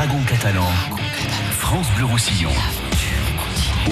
Dragon catalan, France Bleu Roussillon.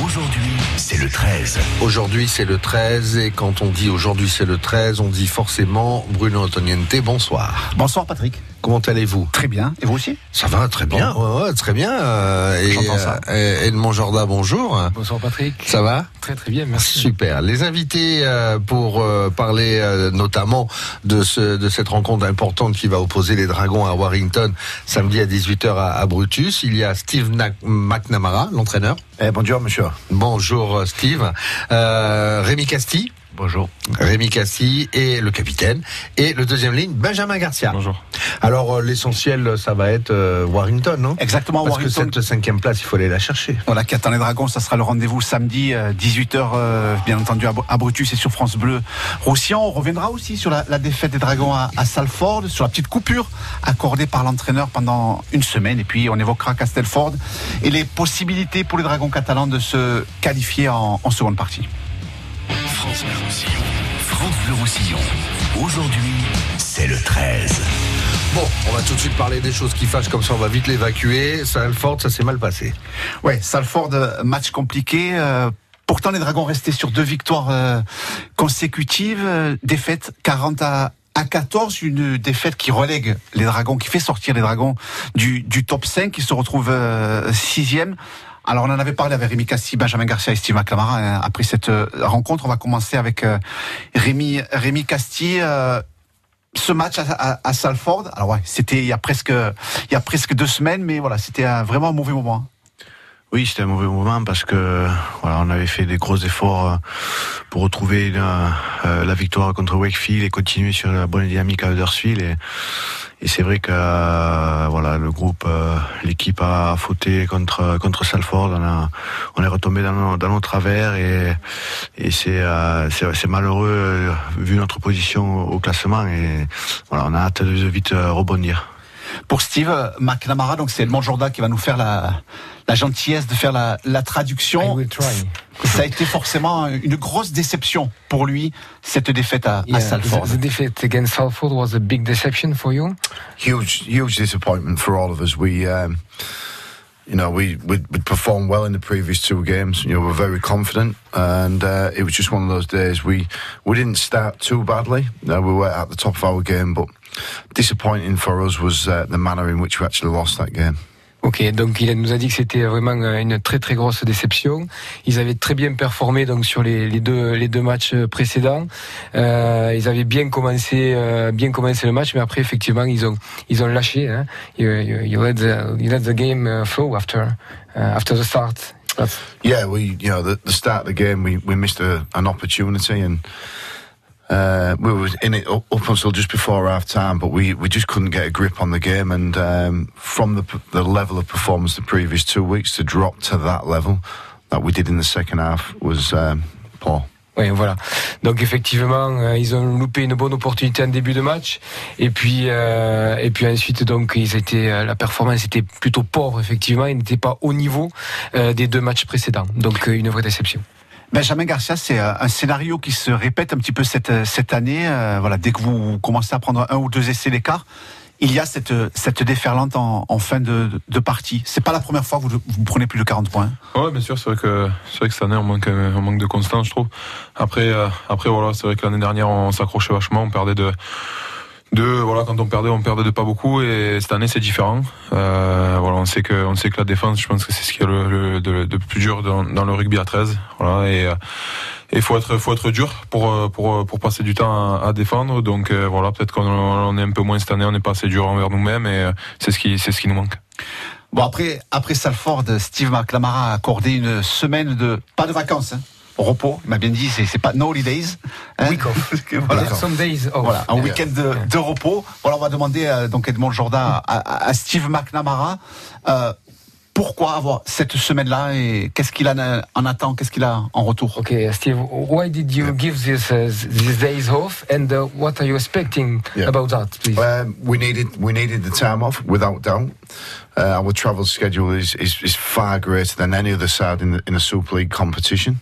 Aujourd'hui, c'est le 13. Aujourd'hui, c'est le 13. Et quand on dit aujourd'hui, c'est le 13, on dit forcément Bruno Antoniente. Bonsoir. Bonsoir, Patrick. Comment allez-vous? Très bien. Et vous aussi? Ça va, très bien. Ouais, ouais, très bien. Euh, et, ça. euh, et Edmond Jorda, bonjour. Bonsoir Patrick. Ça va? Très très bien, merci. Super. Les invités euh, pour euh, parler euh, notamment de, ce, de cette rencontre importante qui va opposer les Dragons à Warrington samedi à 18h à, à Brutus. Il y a Steve Na- McNamara, l'entraîneur. eh, Bonjour, monsieur. Bonjour euh, Steve. Euh, Rémi Casti. Bonjour. Rémi Cassi et le capitaine. Et le deuxième ligne, Benjamin Garcia. Bonjour. Alors euh, l'essentiel, ça va être euh, Warrington, non? Exactement, Parce Warrington. que cette cinquième place, il faut aller la chercher. Voilà, qui attend les Dragons, ça sera le rendez-vous samedi, 18h, bien entendu, à Br- à Brutus et sur France Bleu Roussillon. On reviendra aussi sur la, la défaite des Dragons à, à Salford, sur la petite coupure accordée par l'entraîneur pendant une semaine. Et puis, on évoquera Castelford et les possibilités pour les Dragons catalans de se qualifier en, en seconde partie. France Bleu Roussillon. France Bleu Roussillon. Aujourd'hui, c'est le 13. Bon, on va tout de suite parler des choses qui fâchent, comme ça on va vite l'évacuer. Salford, ça s'est mal passé. Ouais, Salford, euh, match compliqué. euh, pourtant, les Dragons restaient sur deux victoires euh, consécutives. euh, défaite 40 à, à 14, une défaite qui relègue les Dragons, qui fait sortir les Dragons du, du top 5, qui se retrouvent euh, sixième. Alors, on en avait parlé avec Rémi Cassi, Benjamin Garcia et Steve McLamara. hein, après cette euh, rencontre, on va commencer avec euh, Rémi, Rémi Casti. euh, ce match à, Salford, alors ouais, c'était il y a presque il y a presque deux semaines, mais voilà, c'était vraiment un mauvais moment. hein. Oui, c'était un mauvais moment parce que voilà, on avait fait des gros efforts pour retrouver la, la victoire contre Wakefield et continuer sur la bonne dynamique à Huddersfield. Et c'est vrai que euh, voilà, le groupe, euh, l'équipe a fauté contre contre Salford. On, a, on est retombé dans nos, dans nos travers et, et c'est euh, c'est malheureux euh, vu notre position au classement. Et voilà, on a hâte de vite euh, rebondir. Pour Steve McNamara. Donc c'est Edmond Jorda qui va nous faire la, la gentillesse de faire la, la I traduction. will try. Ça a été forcément une grosse déception pour lui cette défaite à, à Yeah, Salford. the, the defeat against Salford was a big deception for you? huge, huge disappointment for all of us. We, um, you know, we we'd, we'd performed well in the previous two games. You know, we're very confident, and uh, it was just one of those days. We we didn't start too badly. Uh, we were at the top of our game, but disappointing for us was uh, the manner in which we actually lost that game. Ok, donc il nous a dit que c'était vraiment euh, une très très grosse déception. Ils avaient très bien performé donc sur les, les deux les deux matchs précédents. Euh, ils avaient bien commencé euh, bien commencé le match, mais après effectivement ils ont ils ont lâché. Hein. You, you, you let the you let the game uh, flow after uh, after the start. That's- Yeah, we, you know, the, the start of the game, we, we missed a, an opportunity and uh, we were in it up, up until just before half time, but we, we just couldn't get a grip on the game. And um, from the, the level of performance the previous two weeks to drop to that level that we did in the second half was um, poor. Oui, voilà. Donc effectivement, euh, ils ont loupé une bonne opportunité en début de match, et puis euh, et puis ensuite donc ils étaient euh, la performance était plutôt pauvre effectivement, ils n'étaient pas au niveau euh, des deux matchs précédents. Donc euh, une vraie déception. Benjamin Garcia, c'est euh, un scénario qui se répète un petit peu cette, euh, année. Euh, voilà, dès que vous commencez à prendre un ou deux essais d'écart, il y a cette, déferlante en, fin de, de partie. C'est pas la première fois que vous, prenez plus de 40 points. Ouais, bien sûr, c'est vrai que c'est vrai cette année on manque de constance, je trouve. Après après voilà, c'est vrai que l'année dernière on s'accrochait vachement, on perdait de de voilà quand on perdait on perdait de pas beaucoup et cette année c'est différent. Euh, voilà, on sait que on sait que la défense, je pense que c'est ce qui est le, de, plus dur dans, dans le rugby à 13. Voilà et euh, et faut être faut être dur pour euh, pour pour passer du temps à, à défendre. Donc euh, voilà, peut-être qu'on on est un peu moins cette année, on n'est pas assez dur envers nous-mêmes et euh, c'est ce qui c'est ce qui nous manque. Bon, après, après Salford, Steve McLamara a accordé une semaine de, pas de vacances, hein, repos. Il m'a bien dit, c'est, pas no holidays. Hein. Week off. voilà. Some days off. Voilà, un week-end de, de repos. Voilà, on va demander euh, donc Edmond Jordan à, à- Steve McNamara euh, pourquoi avoir cette semaine-là et qu'est-ce qu'il en, en attend, qu'est-ce qu'il a en retour? Okay, Steve, why did you give this uh, these days off, and uh, what are you expecting Yeah. about that, please? Um, we needed we needed the time off without doubt. Uh, our travel schedule is, is, is far greater than any other side in the in a Super League competition.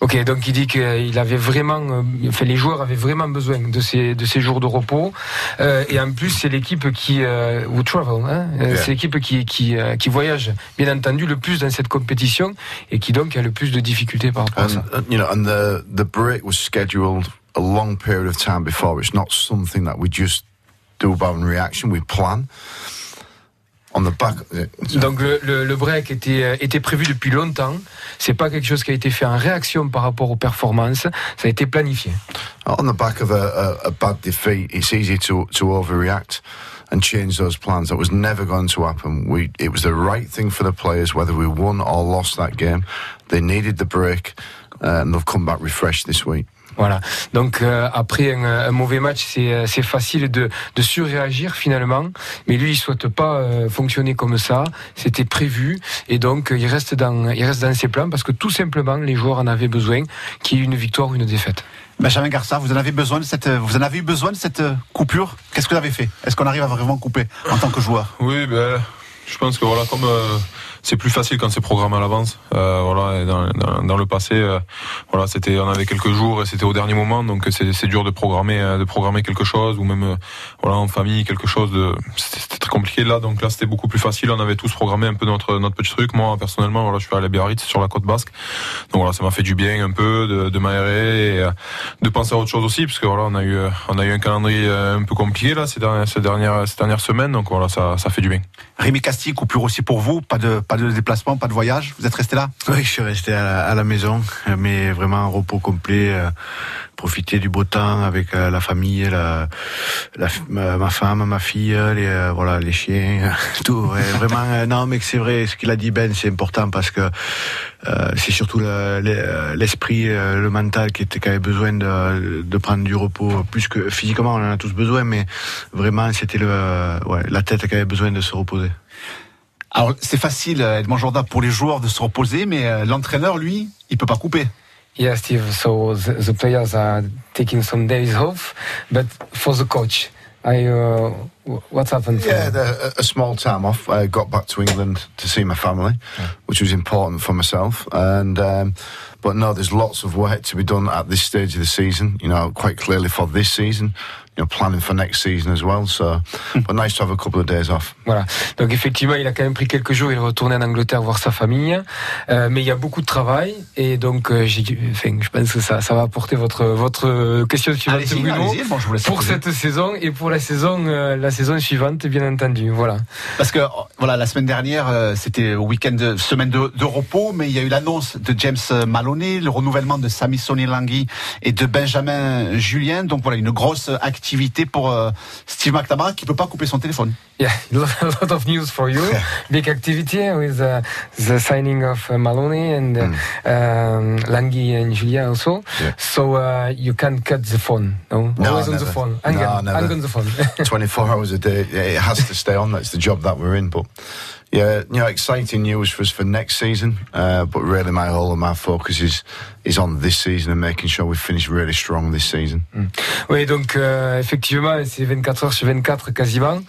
Ok, donc il dit qu'il avait vraiment, euh, enfin les joueurs avaient vraiment besoin de ces de ces jours de repos. Euh, et en plus, c'est l'équipe qui euh, ou travel, hein, euh, c'est l'équipe qui qui euh, qui voyage, bien entendu, le plus dans cette compétition et qui donc a le plus de difficultés par rapport à ça. And, you know, and the the break was scheduled a long period of time before. It's not something that we just do by reaction. We plan. On the back, Donc le, le, le break était, euh, était prévu depuis longtemps. C'est pas quelque chose qui a été fait en réaction par rapport aux performances. Ça a été planifié. on the back of a, a, a bad defeat, it's easy to to overreact and change those plans. That was never going to happen. We it was the right thing for the players, whether we won or lost that game. They needed the break, uh, and they've come back refreshed this week. Voilà. Donc euh, après un, un mauvais match, c'est euh, c'est facile de, de surréagir finalement. Mais lui, il souhaite pas euh, fonctionner comme ça. C'était prévu et donc il reste dans il reste dans ses plans parce que tout simplement les joueurs en avaient besoin, qu'il y ait une victoire ou une défaite. Benjamin Garça, vous en avez besoin de cette, vous en avez eu besoin de cette coupure? Qu'est-ce que vous avez fait? Est-ce qu'on arrive à vraiment couper en tant que joueur? Oui, ben, je pense que voilà, comme euh, c'est plus facile quand c'est programmé à l'avance. Euh, voilà, dans, le passé, euh, voilà, c'était, on avait quelques jours et c'était au dernier moment, donc c'est, dur de programmer, euh, de programmer quelque chose ou même, voilà, en famille quelque chose de, compliqué là. Donc là, c'était beaucoup plus facile. On avait tous programmé un peu notre notre petit truc. Moi, personnellement, voilà, je suis allé à Biarritz sur la côte basque, donc voilà, ça m'a fait du bien un peu de, de m'aérer et euh, de penser à autre chose aussi, parce que voilà, on a eu, euh, on a eu un calendrier euh, un peu compliqué là ces dernières, ces dernières, ces dernières semaines, donc voilà, ça, ça fait du bien. Rémi Castille, coupure aussi pour vous Pas de, pas de déplacement, pas de voyage Vous êtes resté là? Oui, je suis resté à la, à la maison, mais vraiment un repos complet, euh, profiter du beau temps avec euh, la famille, la, la- ma, femme, ma fille, les euh, voilà, les chiens, tout. ouais, vraiment, euh, non, mais c'est vrai, ce qu'il a dit Ben, c'est important parce que euh, c'est surtout le- le- l'esprit, le mental qui, était, qui avait besoin de, de prendre du repos, plus que physiquement, on en a tous besoin, mais vraiment, c'était le, ouais, la tête qui avait besoin de se reposer. Alors c'est facile, Edmond Jourda, pour les joueurs de se reposer, mais l'entraîneur, lui, il peut pas couper. Yeah, Steve. So the, the players are taking some days off, but for the coach, I uh, wh- what's happened? for Yeah, the, a small time off. I got back to England to see my family, which was important for myself. And um, but no, there's lots of work to be done at this stage of the season. You know, quite clearly for this season. You know, planning for next season as well. So, but nice to have a couple of days off. Voilà. Donc effectivement, il a quand même pris quelques jours. Il est retourné en Angleterre voir sa famille, Euh, mais il y a beaucoup de travail et donc euh, j'ai, enfin, je pense que ça, ça va apporter votre votre question suivante, Bruno, laisse pour poser. cette saison et pour la saison euh, la saison suivante, bien entendu. Voilà. Parce que voilà, la semaine dernière, c'était week-end, de, semaine de, de repos, mais il y a eu l'annonce de James Maloney, le renouvellement de Sami Langui et de Benjamin Julien. Donc voilà, une grosse activité pour euh, Steve McNamara qui peut pas couper son téléphone. Yeah, a lot of news for you. Big activity with uh, the signing of uh, Maloney and uh, um, Langui and Julia also. Yeah. So uh, you can't cut the phone. No, No, always on the never. phone. Hang No, on, never. hang on the phone. 24 hours a day. Yeah, It has to stay on. That's the job that we're in. But yeah, you know, exciting news for us for next season. But really, my whole of my focus is is on this season and making sure we finish really strong this season. Oui, donc euh, effectivement, c'est 24 heures sur 24 quasiment.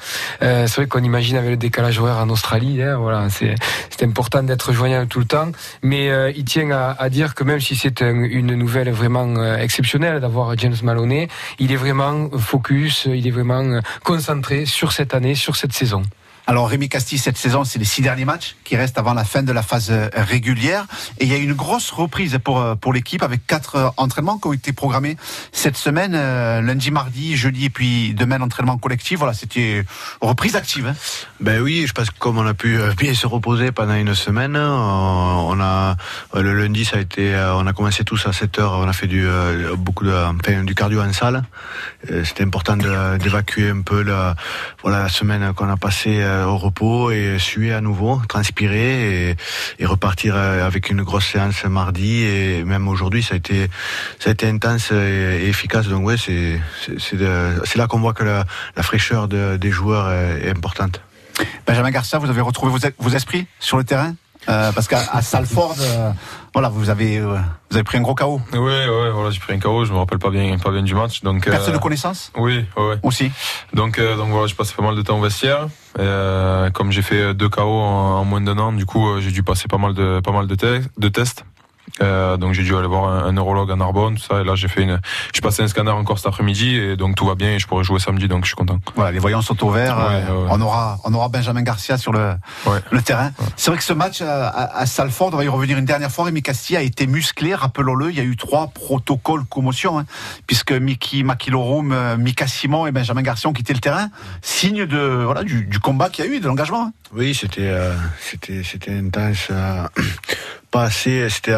Euh, c'est vrai qu'on imagine avec le décalage horaire en Australie, hein, voilà, c'est important d'être joignable tout le temps. Mais euh, il tient à, dire que même si c'est un- une nouvelle vraiment euh, exceptionnelle d'avoir James Maloney, il est vraiment focus, il est vraiment concentré sur cette année, sur cette saison. Alors Rémi Castille, cette saison, c'est les six derniers matchs qui restent avant la fin de la phase euh, régulière. Et il y a une grosse reprise pour, euh, pour l'équipe avec quatre euh, entraînements qui ont été programmés cette semaine, lundi, mardi, jeudi et puis demain l'entraînement collectif. Voilà, c'était reprise active. hein. Ben oui, je pense que comme on a pu bien se reposer pendant une semaine, on a le lundi ça a été, on a commencé tous à 7 heures, on a fait du beaucoup de, du cardio en salle. C'était important d'évacuer un peu la, voilà la semaine qu'on a passée au repos et suer à nouveau, transpirer et, repartir euh, avec une grosse séance mardi et même aujourd'hui ça a été ça a été intense et, efficace. Donc ouais, c'est c'est là qu'on voit que la, fraîcheur de- des joueurs est- importante. Benjamin Garcia, vous avez retrouvé vos esprits sur le terrain? Euh, parce qu'à à Salford, euh, voilà, vous avez, euh, vous avez pris un gros KO. Oui, ouais, voilà, j'ai pris un KO, je me rappelle pas bien, pas bien du match, donc. Perte euh, de connaissance Oui, ouais. aussi. Donc, euh, donc voilà, je passais pas mal de temps au vestiaire. Euh, comme j'ai fait deux KO en, en moins d'un an, du coup, j'ai dû passer pas mal de, pas mal de, te- de tests. Euh, donc j'ai dû aller voir un, un, neurologue à Narbonne, tout ça. Et là, j'ai fait une, j'ai passé un scanner encore cet après-midi et donc tout va bien et je pourrais jouer samedi, donc je suis content. Voilà, les voyants sont au vert. Ouais, euh, on aura, on aura Benjamin Garcia sur le, le terrain. C'est vrai que ce match à, à, Salford, on va y revenir une dernière fois. Rémi Castilla a été musclé, rappelons-le. Il y a eu trois protocoles commotion, hein, puisque Mickey Makilorum, euh, Mika Simon et Benjamin Garcia ont quitté le terrain. Signe de, voilà, du, du combat qu'il y a eu, de l'engagement. Hein. Oui, c'était, euh, c'était, c'était intense. Pas assez, c'était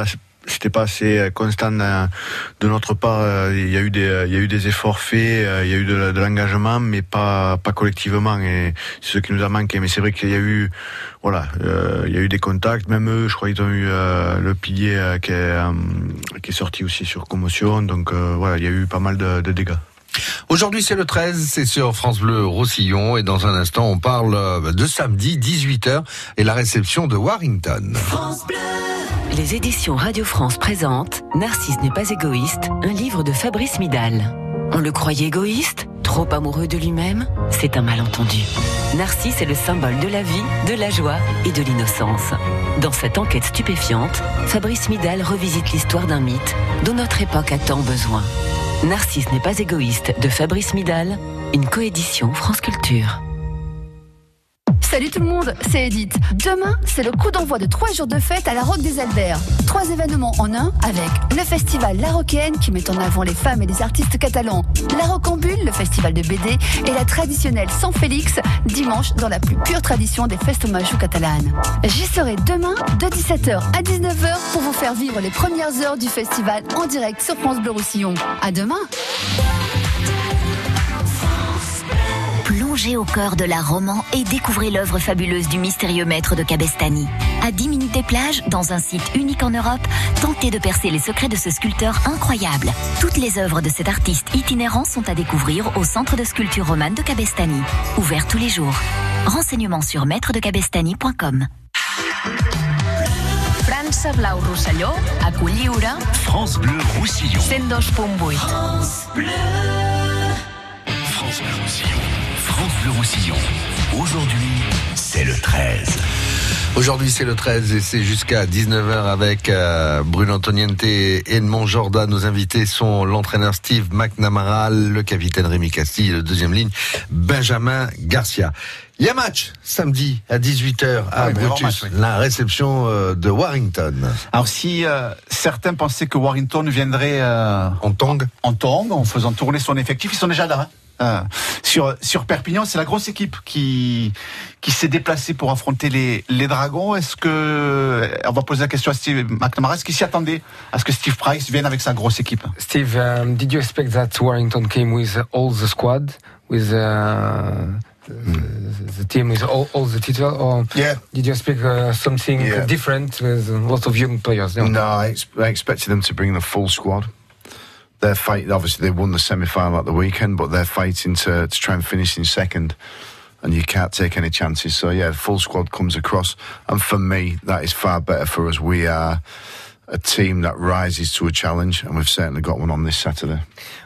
c'était pas assez euh, constant de notre part. Euh, il y a eu des, il y a eu des efforts faits, euh, il y a eu de, l'engagement, mais pas, pas collectivement. Et c'est ce qui nous a manqué. Mais c'est vrai qu'il y a eu, voilà, il y a eu des contacts. Même eux, je crois qu'ils ont eu le pilier qui est, qui est sorti aussi sur commotion. Donc voilà, il y a eu pas mal de dégâts. Aujourd'hui, c'est le 13, c'est sur France Bleu Roussillon et dans un instant, on parle de samedi 18h et la réception de Warrington. France Bleu. Les éditions Radio France présentent Narcisse n'est pas égoïste, un livre de Fabrice Midal. On le croyait égoïste Trop amoureux de lui-même C'est un malentendu. Narcisse est le symbole de la vie, de la joie et de l'innocence. Dans cette enquête stupéfiante, Fabrice Midal revisite l'histoire d'un mythe dont notre époque a tant besoin. Narcisse n'est pas égoïste de Fabrice Midal, une coédition France Culture. Salut tout le monde, c'est Edith. Demain, c'est le coup d'envoi de trois jours de fête à la Roque des Alberts. Trois événements en un avec le festival La Roquaine qui met en avant les femmes et les artistes catalans, La Rocambule, le festival de BD et la traditionnelle San Félix, dimanche dans la plus pure tradition des festes majou catalanes. J'y serai demain de 17h à 19h pour vous faire vivre les premières heures du festival en direct sur France Bleu Roussillon. À demain! Plongez au cœur de l'art roman et découvrez l'œuvre fabuleuse du mystérieux maître de Cabestany. À 10 minutes des plages, dans un site unique en Europe, tentez de percer les secrets de ce sculpteur incroyable. Toutes les œuvres de cet artiste itinérant sont à découvrir au Centre de sculpture romane de Cabestany. Ouvert tous les jours. Renseignements sur maîtredecabestany.com. France Blau Roussillon, a France Bleu Roussillon. 102.8. France Bleu. France Bleu Roussillon. Bleu Roussillon. Aujourd'hui, c'est le 13. Aujourd'hui, c'est le 13 et c'est jusqu'à 19h avec euh, Bruno Antoniente et Edmond Jordan. Nos invités sont l'entraîneur Steve McNamara, le capitaine Rémi Castille et le deuxième ligne Benjamin Garcia. Il y a match samedi à 18h à ah Brutus, la réception euh, de Warrington. Alors si euh, certains pensaient que Warrington viendrait en tong, en tong, en faisant tourner son effectif, ils sont déjà là. Hein. Euh, sur, sur Perpignan, c'est la grosse équipe qui, qui s'est déplacée pour affronter les, les Dragons. Est-ce que, on va poser la question à Steve McNamara, est-ce qu'il s'y attendait à ce que Steve Price vienne avec sa grosse équipe? Steve, um, did you expect that Warrington came with all the squad, with uh, the, team with all, all the titles, or yeah. did you expect uh, something yeah. different with lots of young players? No, I, ex I expected them to bring the full squad. They're fighting. Obviously, they won the semi final at the weekend, but they're fighting to, to try and finish in second. And you can't take any chances. So yeah, full squad comes across, and for me, that is far better for us. We are a team that rises to a challenge, and we've certainly got one on this Saturday.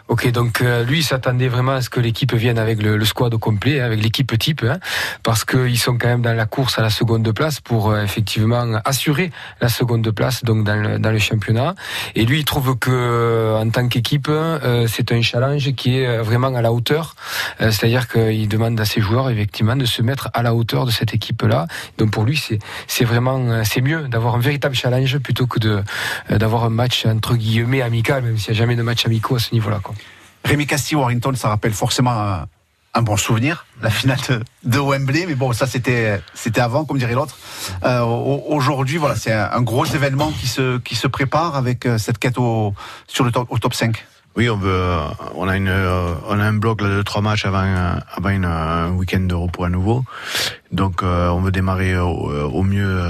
Ok, donc euh, lui s'attendait vraiment à ce que l'équipe vienne avec le, le, squad au complet, avec l'équipe type, hein, parce qu'ils sont quand même dans la course à la seconde place pour euh, effectivement assurer la seconde place donc dans le, dans le championnat. Et lui, il trouve que euh, en tant qu'équipe, c'est un challenge qui est vraiment à la hauteur. C'est-à-dire qu'il demande à ses joueurs effectivement de se mettre à la hauteur de cette équipe-là. Donc pour lui, c'est c'est vraiment c'est mieux d'avoir un véritable challenge plutôt que de d'avoir un match entre guillemets amical, même s'il n'y a jamais de match amicaux à ce niveau-là. Quoi. Rémi Castille, Warrington, ça rappelle forcément un, bon souvenir, la finale de, Wembley, mais bon, ça c'était c'était avant, comme dirait l'autre. Euh, aujourd'hui, voilà, c'est un, gros événement qui se qui se prépare avec euh, cette quête au, sur le top, au top 5. Oui, on veut, on a une, on a un bloc de trois matchs avant, avant un week-end de repos à nouveau. Donc, on veut démarrer au, mieux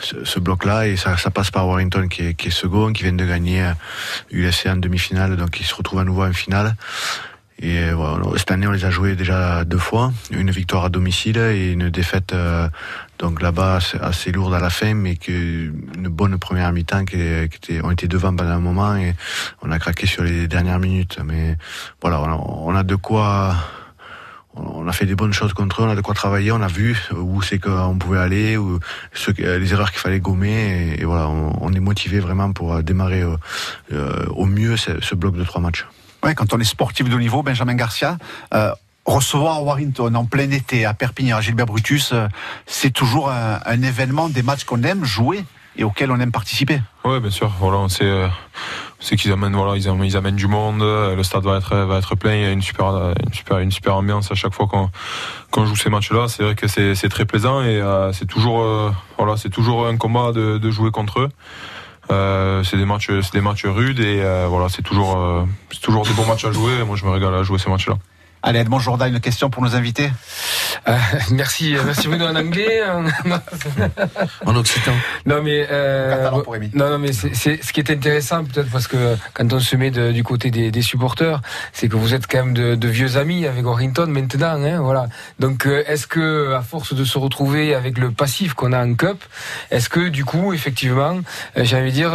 ce, bloc-là et ça, ça, passe par Warrington qui est, qui est second, qui vient de gagner USC en demi-finale, donc il se retrouve à nouveau en finale. Et voilà, cette année, on les a joués déjà deux fois, une victoire à domicile et une défaite donc là-bas assez lourde à la fin, mais que une bonne première mi-temps qui, était, on était devant pendant un moment et on a craqué sur les dernières minutes. Mais voilà, on a, de quoi on a fait des bonnes choses contre eux, on a de quoi travailler, on a vu où c'est qu'on pouvait aller, où, les erreurs qu'il fallait gommer, et, voilà, on, est motivé vraiment pour démarrer euh, au mieux ce, ce, bloc de trois matchs. Ouais, quand on est sportif de haut niveau, Benjamin Garcia, euh, recevoir Warrington en plein été à Perpignan, à Gilbert Brutus, euh, c'est toujours un, événement, des matchs qu'on aime jouer et auxquels on aime participer. Oui, bien sûr. Voilà, on sait, euh, qu'ils amènent, voilà, ils amènent, du monde. Euh, le stade va être, va être plein. Il y a une super, une super, une super ambiance à chaque fois qu'on, joue ces matchs-là. C'est vrai que c'est, très plaisant et euh, c'est toujours, voilà, toujours un combat de jouer contre eux. Euh, c'est des matchs, c'est des matchs rudes et voilà, c'est toujours, c'est toujours des bons matchs à jouer. Moi, je me régale à jouer ces matchs-là. Allez, Edmond Jourdain, une question pour nos invités euh, Merci, euh, merci Bruno en anglais. en occitan. Non mais euh, non, non mais c'est ce qui est intéressant peut-être parce que quand on se met de, du côté des, des supporters, c'est que vous êtes quand même de, de vieux amis avec Warrington maintenant, hein, voilà. Donc est-ce que à force de se retrouver avec le passif qu'on a en Cup, est-ce que du coup effectivement, j'ai envie de dire,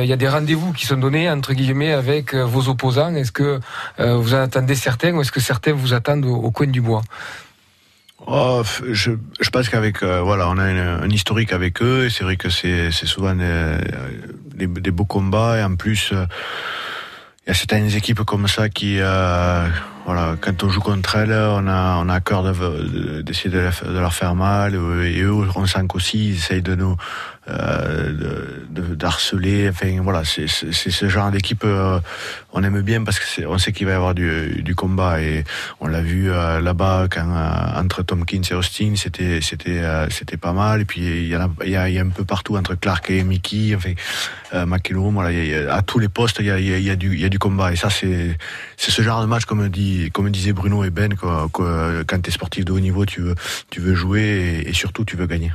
il y a des rendez-vous qui sont donnés entre guillemets avec vos opposants? Est-ce que vous en attendez certains ou est-ce que certains vous attendent au, coin du bois oh, je, pense qu'avec euh, voilà, on a un historique avec eux et c'est vrai que c'est souvent des, des, beaux combats et en plus euh, il y a certaines équipes comme ça qui euh, voilà, quand on joue contre elles, on a, on a cœur d'essayer de, de, de, leur faire mal. Et eux, on sent qu'aussi, ils essayent de nous, euh, d'harceler. Enfin, voilà, c'est ce genre d'équipe, euh, on aime bien parce que on sait qu'il va y avoir du, combat. Et on l'a vu euh, là-bas quand euh, entre Tompkins et Austin, c'était c'était c'était pas mal. Et puis il y, a, un peu partout entre Clark et Mickey, enfin euh, à tous les postes, il y a, du, combat. Et ça, c'est c'est ce genre de match, comme dit comme disait Bruno et Ben, quoi, quand tu es sportif de haut niveau, tu veux, tu veux jouer et, surtout tu veux gagner.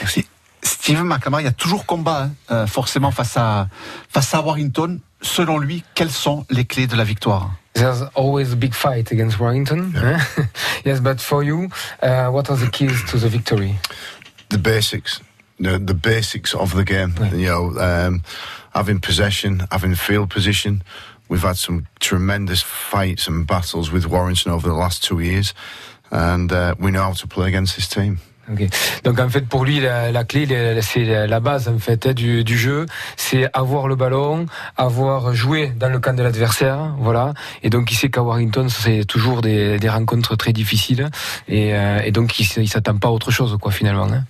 Merci. Steven McLamara, il y a toujours combat, hein, euh, forcément, face à, face à Warrington. Selon lui, quelles sont les clés de la victoire? There's always a big fight against Warrington. Yeah. yes, but for you, uh, what are the keys to the victory? The basics. The, the basics of the game. Yeah. You know, um, having possession, having field position, We've had some tremendous fights and battles with Warrington over the last two years, and uh, we know how to play against this team. Donc en fait pour lui la, clé c'est la base en fait hein, du, jeu, c'est avoir le ballon, avoir joué dans le camp de l'adversaire, voilà. Et donc il sait qu'à Warrington c'est toujours des, rencontres très difficiles et, euh, donc il, il s'attend pas à autre chose quoi finalement. Hein.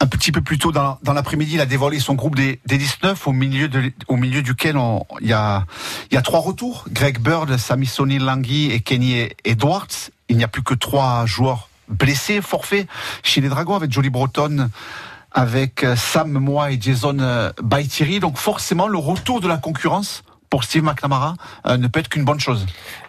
Un petit peu plus tôt dans, l'après-midi, il a dévoilé son groupe des, des 19, au milieu, duquel il y a, trois retours. Greg Bird, Samisoni Langui et Kenny Edwards. Il n'y a plus que trois joueurs blessés, forfaits chez les Dragons, avec Jolie Breton, avec euh, Sam Moy et Jason euh, Baitiri. Donc forcément, le retour de la concurrence pour Steve McNamara euh, ne peut être qu'une bonne chose.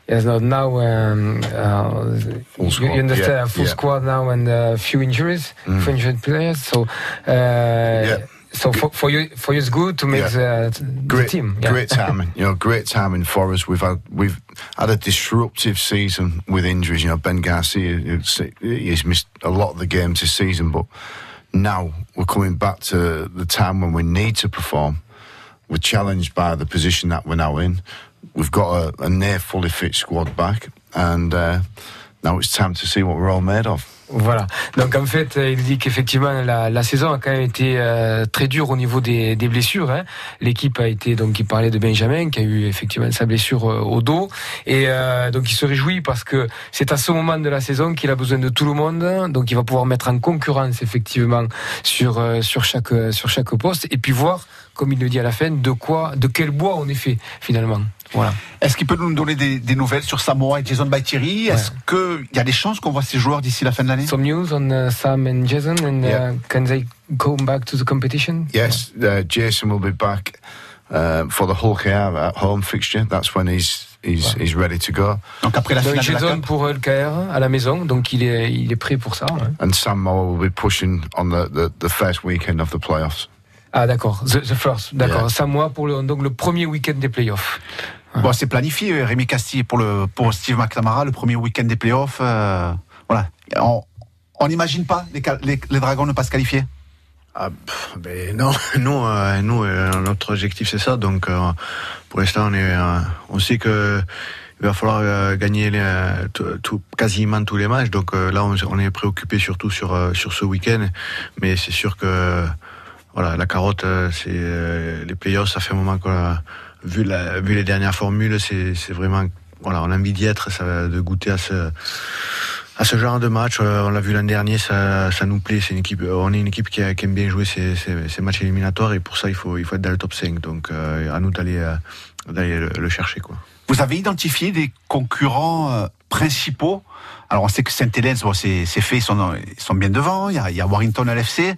Yes, no, now um, uh, you, you understand yeah, full yeah. squad now and a few injuries, mm. few injured players. So, uh, yeah. So for, for you, for you, it's good to make the, great, the team. Great timing, you know, great timing for us. We've had we've had a disruptive season with injuries. You know, Ben Garcia he's missed a lot of the games this season, but now we're coming back to the time when we need to perform. We're challenged by the position that we're now in. we've got a, a near fully fit squad back, and uh, now it's time to see what we're all made of. Voilà. Donc en fait, il dit qu'effectivement la, la, saison a quand même été euh, très dure au niveau des, des blessures. Hein. L'équipe a été donc il parlait de Benjamin qui a eu effectivement sa blessure euh, au dos et euh, donc il se réjouit parce que c'est à ce moment de la saison qu'il a besoin de tout le monde. Donc il va pouvoir mettre en concurrence effectivement sur euh, sur chaque sur chaque poste et puis voir comme il le dit à la fin de quoi de quel bois on est fait finalement. Voilà. Est-ce qu'il peut nous donner des, des, nouvelles sur Samoa et Jason Baitiri Est-ce qu'il y a des chances qu'on voit ces joueurs d'ici la fin de l'année? Some news on uh, Sam and Jason and yeah. uh, can they come back to the competition? Yes, uh, Jason will be back uh, for the Hull KR at home fixture. That's when he's He's, he's, ready to go. Donc après la finale donc, Jason pour le KR à la maison, donc il est, il est prêt pour ça. Ouais. And Sam Moore will be pushing on the, the, the first weekend of the playoffs. Ah d'accord, the, the, first, d'accord. Yeah. Samoa pour le, donc le premier week-end des playoffs. Bon, c'est planifié, euh, Rémi Castille, pour, le, pour Steve McNamara, le premier week-end des playoffs. Euh, voilà. On n'imagine pas les, les, les, Dragons ne pas se qualifier? Ah, ben non, nous, euh, nous euh, notre objectif c'est ça. Donc, euh, pour l'instant, on est, on sait que il va falloir euh, gagner les, tout- tout- quasiment tous les matchs. Donc euh, là, on, on est préoccupé surtout sur euh, sur ce week-end, mais c'est sûr que voilà, la carotte, euh, c'est euh, les playoffs. Ça fait un moment qu'on a vu les dernières formules, c'est vraiment voilà, on a envie d'y être, de goûter à ce à genre de match. Euh, on l'a vu l'an dernier, ça, nous plaît. C'est une équipe, on est une équipe qui, aime bien jouer ces, matchs éliminatoires et pour ça, il faut être dans le top 5. Donc euh, à nous d'aller euh, le, chercher. Vous avez identifié des concurrents euh, principaux? Alors on sait que Saint-Hélène, c'est fait, ils sont, bien devant. Il y a, il y a Warrington LFC.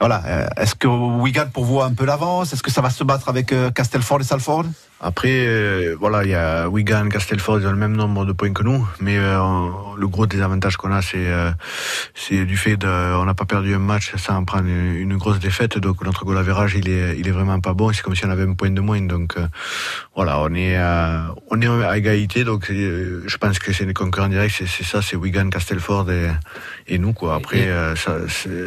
Voilà. euh, Est-ce que Wigan pour vous un peu l'avance? Est-ce que ça va se battre avec euh, Castleford et Salford? Après, euh, voilà, il y a Wigan, Castelford, ils ont le même nombre de points que nous, mais euh, on- le gros désavantage qu'on a, c'est euh, c'est du fait de, on n'a pas perdu un match sans prendre une, une grosse défaite, donc notre goal average, il est, il est vraiment pas bon. C'est comme si on avait un point de moins, donc voilà, on est, euh, on est à égalité, donc je pense que c'est les concurrents directs, c'est ça, c'est Wigan, Castelford et, et nous quoi. Après, ça-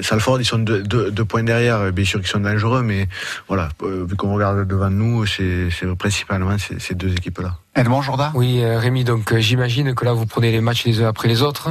Salford, ils sont deux, deux, deux points derrière, bien sûr qu'ils sont dangereux, mais voilà, vu qu'on regarde devant nous, c'est c'est principalement ces, ces deux équipes-là. Edmond Oui, euh, Rémi, donc euh, j'imagine que là vous prenez les matchs les uns après les autres.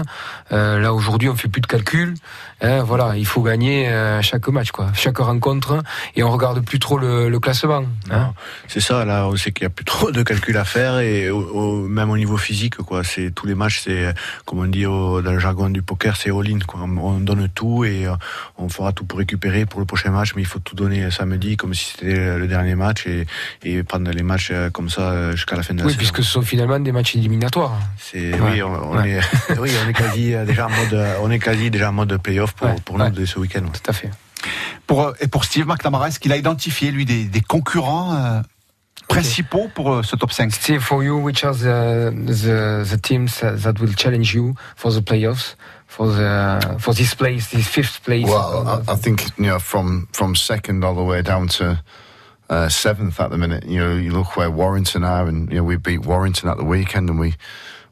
Euh, là aujourd'hui on fait plus de calcul. Hein, voilà, il faut gagner euh, chaque match, quoi, chaque rencontre, et on regarde plus trop le, le classement. Hein. C'est ça, là, on sait qu'il n'y a plus trop de calculs à faire et au, au- même au niveau physique, quoi. C'est tous les matchs, c'est comme on dit au- dans le jargon du poker, c'est all-in, quoi. On, on donne tout et euh, on fera tout pour récupérer pour le prochain match, mais il faut tout donner samedi comme si c'était le dernier match et, et prendre les matchs comme ça jusqu'à la fin de la Oui, saison. Puisque ce sont finalement des matchs éliminatoires. C'est Ouais. oui, on, on Ouais. est oui, on est quasi euh, déjà en mode euh, on est quasi déjà en mode playoff pour, Ouais. pour Ouais. nous de ce week-end. Tout à fait. pour, euh, Et pour Steve McNamara, est-ce qu'il a identifié, lui, des, des concurrents euh, principaux pour euh, ce top 5 Steve, for you, which are the, the, the teams that will challenge you for the playoffs, for the for this place, this fifth place? Well, I, I think you know from from second all the way down to uh, seventh at the minute. You know, you look where Warrington are, and you know we beat Warrington at the weekend, and we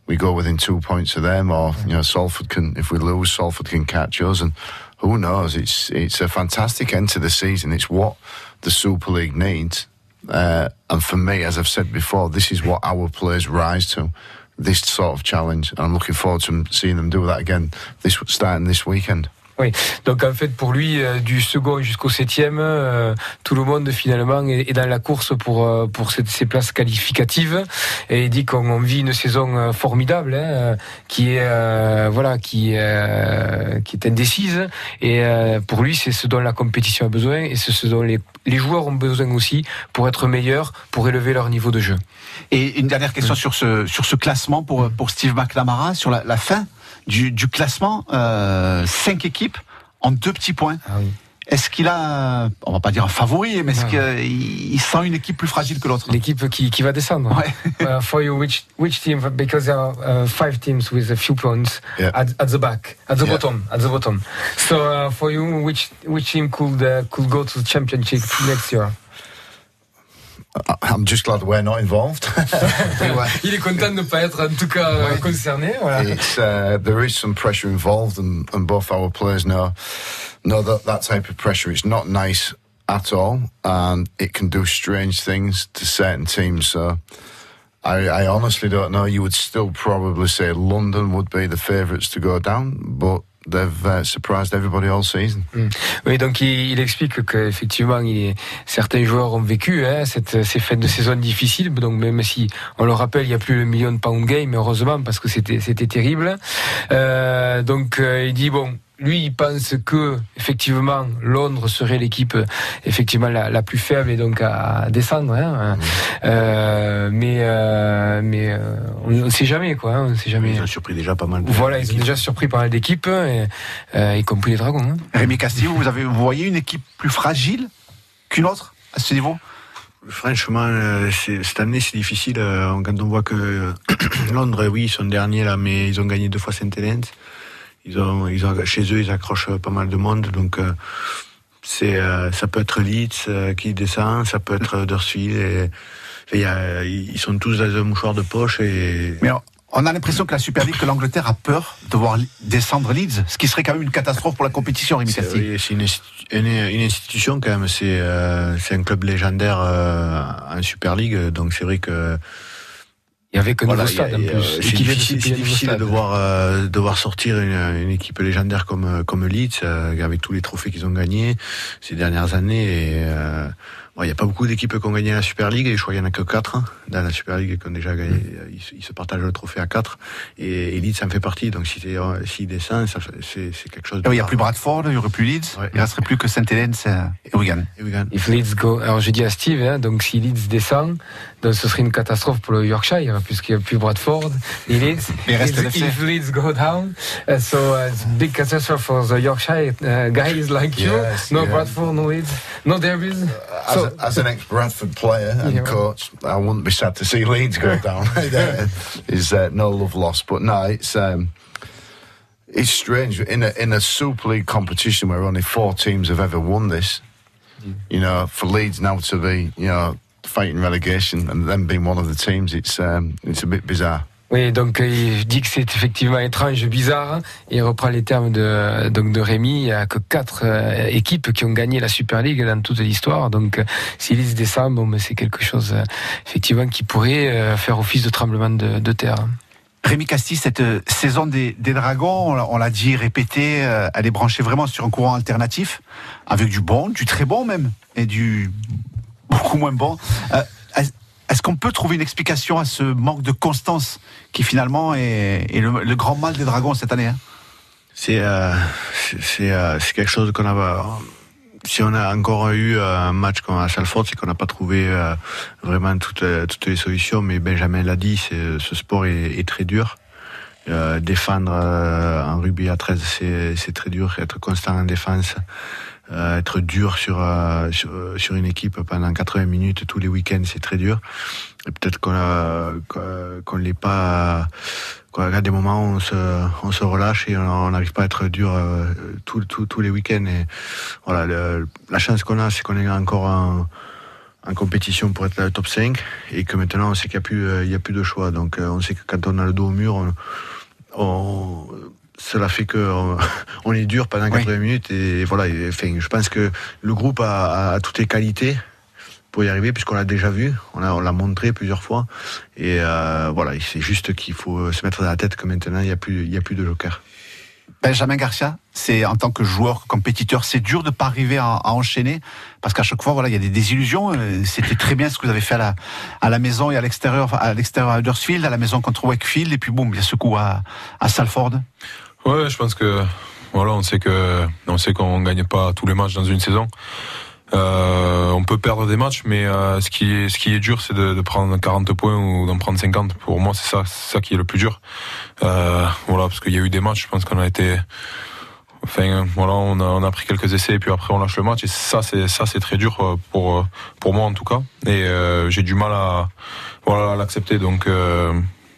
we go within two points of them. Or you know, Salford can if we lose, Salford can catch us, and who knows? It's it's a fantastic end to the season. It's what the Super League needs. Uh, and for me, as I've said before, this is what our players rise to. This sort of challenge, and I'm looking forward to seeing them do that again. This starting this weekend. Oui, donc en fait pour lui, euh, du second jusqu'au septième, euh, tout le monde finalement est, est dans la course pour euh, pour cette- ces places qualificatives. Et il dit qu'on on vit une saison formidable, hein, qui est euh, voilà, qui euh, qui est indécise. Et pour lui, c'est ce dont la compétition a besoin et c'est ce dont les les joueurs ont besoin aussi pour être meilleurs, pour élever leur niveau de jeu. Et une dernière question sur ce sur ce classement pour pour Steve McNamara sur la, la fin du, du classement, euh, cinq équipes en deux petits points. Ah oui. Est-ce qu'il a, on va pas dire un favori, mais est-ce Ah. qu'il il sent une équipe plus fragile que l'autre? L'équipe qui, qui va descendre. Ouais. Uh, for you, which which team? Because there are uh, five teams with a few points Yeah. at, at the back, at the Yeah. bottom, at the bottom. So uh, for you, which which team could uh, could go to the championship next year? I- I'm just glad we're not involved. Il est content de ne pas être en tout cas concerné. Voilà. it's uh, there is some pressure involved, and, and both our players know know that that type of pressure is not nice at all, and it can do strange things to certain teams. So. I, I honestly don't know. You would still probably say London would be the favourites to go down, but they've uh, surprised everybody season. Oui, donc il, il explique que effectivement, il est- certains joueurs ont vécu hein, cette, ces fêtes de saison difficiles. Donc même si on le rappelle, il n'y a plus le million de pound game, heureusement, parce que c'était c'était terrible. Euh, donc euh, il dit bon. Lui, il pense que effectivement Londres serait l'équipe effectivement la, la plus faible et donc à descendre. Hein. Euh, mais euh, mais euh, on ne sait jamais quoi. hein, on sait jamais. Ils ont surpris déjà pas mal de Voilà, ils ont déjà surpris pas mal d'équipes, et, euh, y compris les Dragons. hein. Rémi Castillo, vous avez, vous voyez une équipe plus fragile qu'une autre à ce niveau? Franchement, cette année, c'est difficile. Quand on voit que Londres, oui, ils sont derniers là, mais ils ont gagné deux fois Saint-Hélène. Ils ont, ils ont, chez eux, ils accrochent pas mal de monde. Donc, euh, c'est, euh, ça peut être Leeds euh, qui descend, ça peut être Huddersfield. Et, et il y a- ils sont tous dans un mouchoir de poche. Et Mais on- on a l'impression que la Super League, que l'Angleterre a peur de voir descendre Leeds, ce qui serait quand même une catastrophe pour la compétition, Rémi c'est Castillo. oui, c'est une, institu- une, une institution quand même. C'est, c'est un club légendaire en Super League. Donc, c'est vrai que Et avec un Voilà, nouveau stade a- en plus. C'est difficile, difficile de voir, euh, de voir sortir une, une équipe légendaire comme, euh, comme Leeds, euh, avec tous les trophées qu'ils ont gagnés ces dernières années. Et, euh, bon, il n'y a pas beaucoup d'équipes qui ont gagné la Super League, et je crois qu'il n'y en a que quatre hein, dans la Super League qui ont déjà gagné. Ils, se- ils se partagent le trophée à quatre. Et, et Leeds en fait partie. Donc si t'es, euh, s'il descend, c'est, c'est quelque chose de. Ah Il n'y a plus Bradford, il n'y aurait plus Leeds. Ouais. Il ne resterait plus que Saint-Hélène et Wigan. Et Wigan. If Leeds go, alors j'ai dit à Steve, hein, donc si Leeds descend, donc ce serait une catastrophe pour le Yorkshire, puisqu'il n'y a plus Bradford, ni Leeds. Mais il reste if, if Leeds go down, uh, so uh, it's big catastrophe for the Yorkshire uh, guys like you. Yes, no yeah. Bradford, no Leeds, no derbies. As, a, as an ex-Bradford player and Yeah. coach, I wouldn't be sad to see Leeds go down. There is uh, no love lost, but no, it's um, it's strange in a in a Super League competition where only four teams have ever won this. You know, for Leeds now to be you know fighting relegation and then being one of the teams, it's um, it's a bit bizarre. Oui, donc euh, il dit que c'est effectivement étrange, bizarre. Et il reprend les termes de donc de Rémi. Il y a que quatre euh, équipes qui ont gagné la Super League dans toute l'histoire. Donc euh, si Leeds descend, bon, c'est quelque chose effectivement qui pourrait faire office de tremblement de, terre. Rémi Casti, cette saison des, Dragons, on l'a- dit, répété, elle est branchée vraiment sur un courant alternatif, avec du bon, du très bon même, et du beaucoup moins bon. Est-ce qu'on peut trouver une explication à ce manque de constance qui finalement est, le, grand mal des Dragons cette année hein? C'est euh, euh, c'est quelque chose qu'on a. Si on a encore eu euh, un match comme à Salford, c'est qu'on n'a pas trouvé vraiment toutes, les solutions. Mais Benjamin l'a dit, ce sport est, est très dur. Défendre en rugby à 13, c'est c'est très dur. Être constant en défense, euh, être dur sur, euh, sur sur une équipe pendant 80 minutes tous les week-ends, c'est très dur. Et peut-être qu'on qu'on l'est pas. Quoi, à des moments, on se, on se relâche et on n'arrive pas à être dur euh, tous les week-ends. Et voilà, le- la chance qu'on a, c'est qu'on est encore en, compétition pour être là, top 5 et que maintenant, on sait qu'il n'y a, plus, euh, il y a plus de choix. Donc, euh, on sait que quand on a le dos au mur, on- cela fait que on, on est dur pendant 80 minutes. Et voilà, et, enfin, je pense que le groupe a, a toutes les qualités pour y arriver, puisqu'on l'a déjà vu, on l'a on l'a montré plusieurs fois. Et euh, voilà, c'est juste qu'il faut se mettre dans la tête que maintenant, il n'y a, plus- il y a plus de joker. Benjamin Garcia, c'est en tant que joueur, compétiteur, c'est dur de pas arriver à, à enchaîner parce qu'à chaque fois, voilà, il y a des désillusions. Euh, C'était très bien ce que vous avez fait à la, à la maison et à l'extérieur, à l'extérieur à Huddersfield, à la maison contre Wakefield, et puis boum, il y a ce coup à, à Salford. Ouais, je pense que voilà, on sait que on sait qu'on gagne pas tous les matchs dans une saison. Euh, on peut perdre des matchs, mais euh, ce qui est ce qui est dur, c'est de, de prendre 40 points ou d'en prendre 50. Pour moi, c'est ça, ça qui est le plus dur. Euh, voilà, parce qu'il y a eu des matchs, je pense qu'on a été Enfin, voilà, on a, on a pris quelques essais et puis après on lâche le match et ça c'est ça c'est très dur euh, pour euh, pour moi en tout cas et euh, j'ai du mal à voilà à l'accepter donc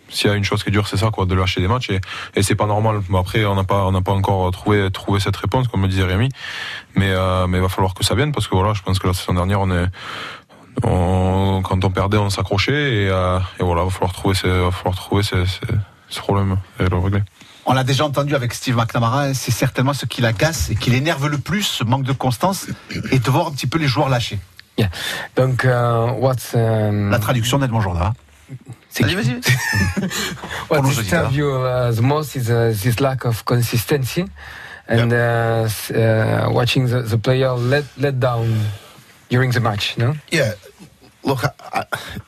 s'il y a une chose qui est dure c'est ça quoi de lâcher des matchs et, et c'est pas normal mais après on n'a pas on n'a pas encore trouvé trouvé cette réponse comme le disait Rémi mais euh, mais il va falloir que ça vienne parce que voilà je pense que la saison dernière on est on- quand on perdait on s'accrochait et, euh, et voilà va falloir trouver ce, va falloir trouver ce, ce, ce problème et le régler On l'a déjà entendu avec Steve McNamara, c'est certainement ce qui l'agace et qui l'énerve le plus, ce manque de constance, et de voir un petit peu les joueurs lâcher. Donc, euh, what's um, La traduction d'Edmond Jourda. What disturbs you uh, the most is uh, this lack of consistency and uh, uh, watching the, the player let let down during the match. No. Yeah, look, I, I,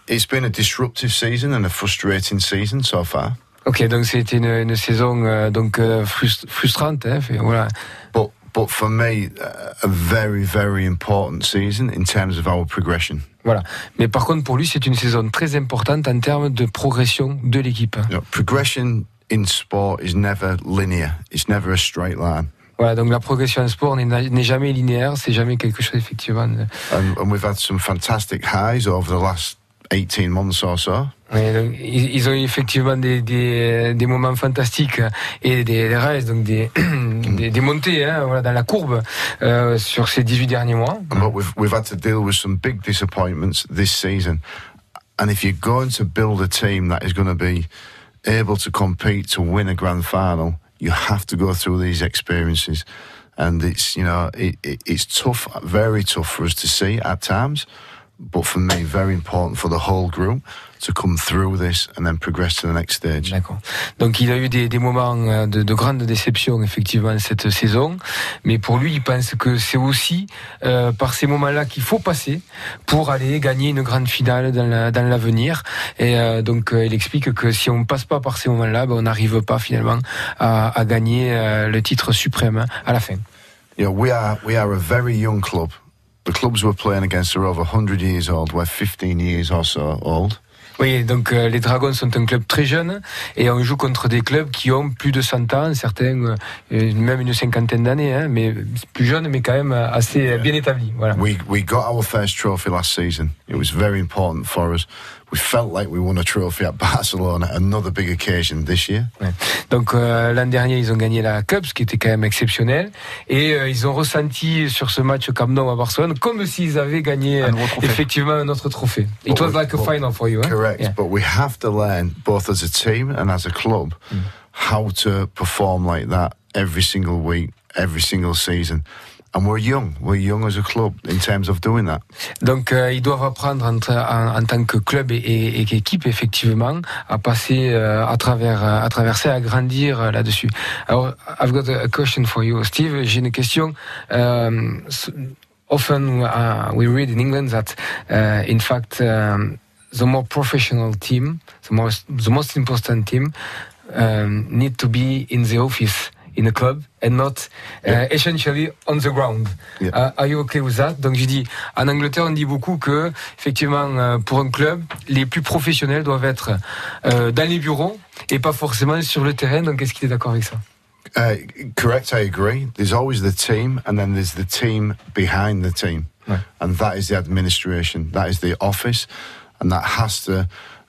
it's been a disruptive season and a frustrating season so far. Ok, donc c'était une, une saison euh, donc euh, frust- frustrante. Hein, voilà. But but for me, uh, a very very important season in terms of our progression. Voilà. Mais par contre, pour lui, c'est une saison très importante en termes de progression de l'équipe. Progression in sport is never linear. It's never a straight line. Voilà, donc la progression en sport n'est n'est jamais linéaire, c'est jamais quelque chose effectivement. de- And, and we've had some fantastic highs over the last 18 months or so. Ils, ils ont eu effectivement des, des, des moments fantastiques et des, des raises, donc des, des, des montées hein, voilà, dans la courbe euh, sur ces 18 derniers mois. But we've, we've had to deal with some big disappointments this season. And if you're going to build a team that is going to be able to compete to win a grand final, you have to go through these experiences. And it's, you know, it, it, it's tough, very tough for us to see at times. But for me, very important for the whole group to come through this and then progress to the next stage. D'accord. Donc il a eu des, des moments euh, de, de, grande déception effectivement cette saison, mais pour lui il pense que c'est aussi euh, par ces moments-là qu'il faut passer pour aller gagner une grande finale dans l'avenir. et euh, donc euh, il explique que si on ne passe pas par ces moments-là, ben, on n'arrive pas finalement à, à gagner euh, le titre suprême à la fin. Know, we are we are a very young club. The clubs we're playing against are over 100 years old. We're 15 years or so old. Oui, donc euh, les Dragons sont un club très jeune et on joue contre des clubs qui ont plus de 100 ans, certains euh, même une cinquantaine d'années, hein, mais plus jeunes, mais quand même assez bien établis. Voilà. We we got our first trophy last season. It was very important for us. We felt like we won a trophy at Barcelona, another big occasion this year. Ouais. Donc euh, l'an dernier, ils ont gagné la Cup, ce qui était quand même exceptionnel, et euh, ils ont ressenti sur ce match Camp Nou à Barcelone comme s'ils avaient gagné un effectivement un autre trophée. It but was like a final for you. Hein? Correct, yeah. but we have to learn both as a team and as a club mm. how to perform like that every single week, every single season. And we're young, we're young as a club in terms of doing that. Donc euh, ils doivent apprendre en, tant que club et, équipe effectivement à passer euh, à travers euh, à traverser à grandir là-dessus. Alors I've got a question for you, Steve. J'ai une question. Often uh, we read in England that uh, in fact um, the more professional team, the most the most important team um, need to be in the office in a club and not uh, essentially on the ground. Yeah. Uh, are you okay with that? Donc je dis, en Angleterre, on dit beaucoup que effectivement euh, pour un club, les plus professionnels doivent être euh, dans les bureaux et pas forcément sur le terrain. Donc est-ce qu'il est d'accord avec ça? Uh, correct, I agree. There's always the team, and then there's the team behind the team, and that is the administration, that is the office, and that has to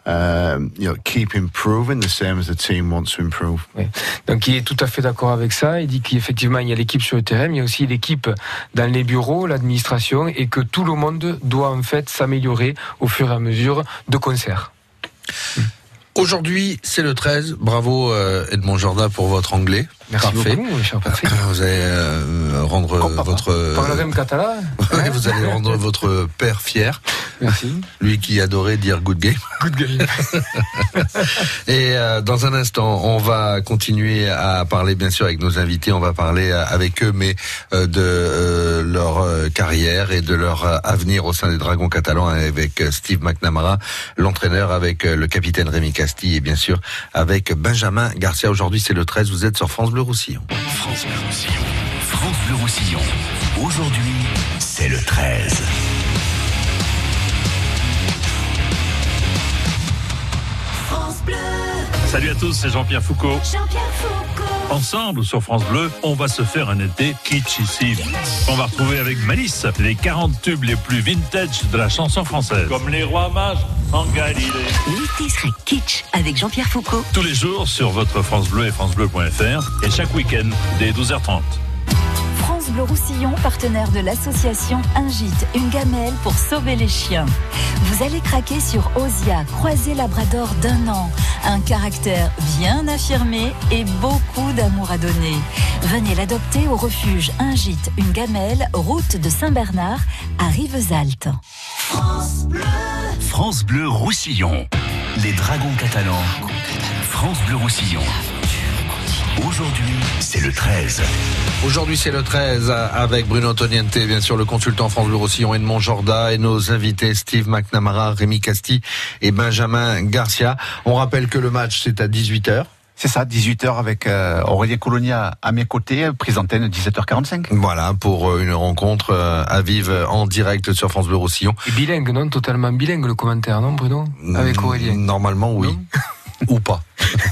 Um, you know, keep improving the same as the team wants to improve. Oui. Donc il est tout à fait d'accord avec ça. Il dit qu'effectivement il y a l'équipe sur le terrain, mais il y a aussi l'équipe dans les bureaux, l'administration, et que tout le monde doit en fait s'améliorer au fur et à mesure de concert. Aujourd'hui, c'est le 13. Bravo euh, Edmond Jordan pour votre anglais. Merci Parfait. beaucoup, cher Patrick. Vous allez euh, rendre votre. Parlerem catalan. vous allez rendre votre père fier. Merci. Lui qui adorait dire good game. Good game. Et euh, dans un instant, on va continuer à parler, bien sûr, avec nos invités. On va parler euh, avec eux, mais euh, de euh, leur carrière et de leur avenir au sein des Dragons catalans avec Steve McNamara, l'entraîneur, avec le capitaine Rémi Castille et bien sûr avec Benjamin Garcia. Aujourd'hui, c'est le 13. Vous êtes sur France Bleu Roussillon. France Bleu Roussillon. France Bleu Roussillon. Aujourd'hui, c'est le 13. Salut à tous, c'est Jean-Pierre Foucault. Jean-Pierre Foucault. Ensemble, sur France Bleu, on va se faire un été kitschissime. On va retrouver avec Malice les 40 tubes les plus vintage de la chanson française. Comme les rois mages. L'été serait kitsch avec Jean-Pierre Foucault. Tous les jours sur votre France Bleu et francebleu.fr et chaque week-end dès 12h30. France Bleu Roussillon, partenaire de l'association Un gîte, une gamelle pour sauver les chiens. Vous allez craquer sur Osia, croisé labrador d'un an. Un caractère bien affirmé et beaucoup d'amour à donner. Venez l'adopter au refuge Un gîte, une gamelle, route de Saint-Bernard à Rivesaltes. France Bleu. France Bleu Roussillon. Les dragons catalans. France Bleu Roussillon. Aujourd'hui, c'est le 13. Aujourd'hui, c'est le 13 avec Bruno Toniente, bien sûr, le consultant France Bleu Roussillon, Edmond Jorda et nos invités Steve McNamara, Rémi Casti et Benjamin Garcia. On rappelle que le match, c'est à 18h. C'est ça, 18h avec euh, Aurélien Colonia à mes côtés, prise antenne 17h45. Voilà, pour euh, une rencontre euh, à vive en direct sur France Bleu Roussillon. Et bilingue, non? Totalement bilingue le commentaire, non Bruno? Avec Aurélien Normalement, oui. Ou pas.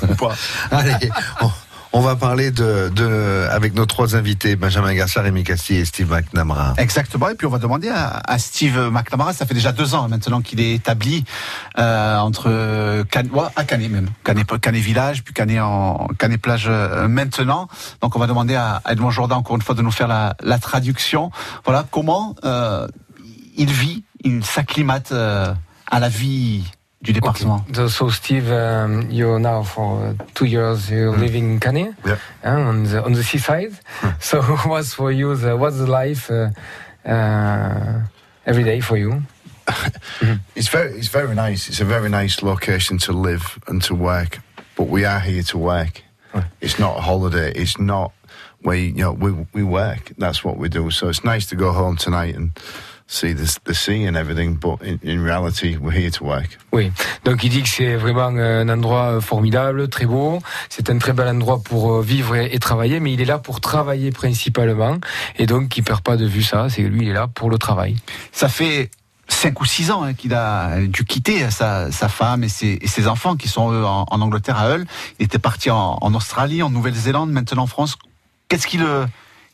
Ou pas. Allez, on, on va parler de, de, avec nos trois invités, Benjamin Garcia, Rémi Cassi et Steve McNamara. Exactement. Et puis on va demander à, à Steve McNamara, ça fait déjà deux ans maintenant qu'il est établi euh, entre Can, à Canet même, Canet, Canet Village, puis Canet en Canet Plage euh, maintenant. Donc on va demander à, Edmond Jourdan encore une fois de nous faire la, la traduction. Voilà comment euh, il vit, il s'acclimate euh, à la vie du département. Okay. So, Steve, um, you're now for two years you're mm. living in Canet, yeah. uh, on the on the seaside. Mm. So, what's for you? The, what's the life uh, uh, every day for you? it's very it's very nice. It's a very nice location to live and to work. But we are here to work. It's not a holiday. It's not where you know we we work. That's what we do. So it's nice to go home tonight and see the, the sea and everything. But in, in reality, we're here to work. Oui, donc il dit que c'est vraiment un endroit formidable, très beau. C'est un très bel endroit pour euh, vivre et, et travailler, mais il est là pour travailler principalement. Et donc il perd pas de vue ça. C'est lui, il est là pour le travail. Ça fait cinq ou six ans hein, qu'il a dû quitter sa, sa femme et ses, et ses enfants qui sont eux, en, en Angleterre à Hull. Il était parti en, en Australie, en Nouvelle-Zélande, maintenant en France. Qu'est-ce qui le,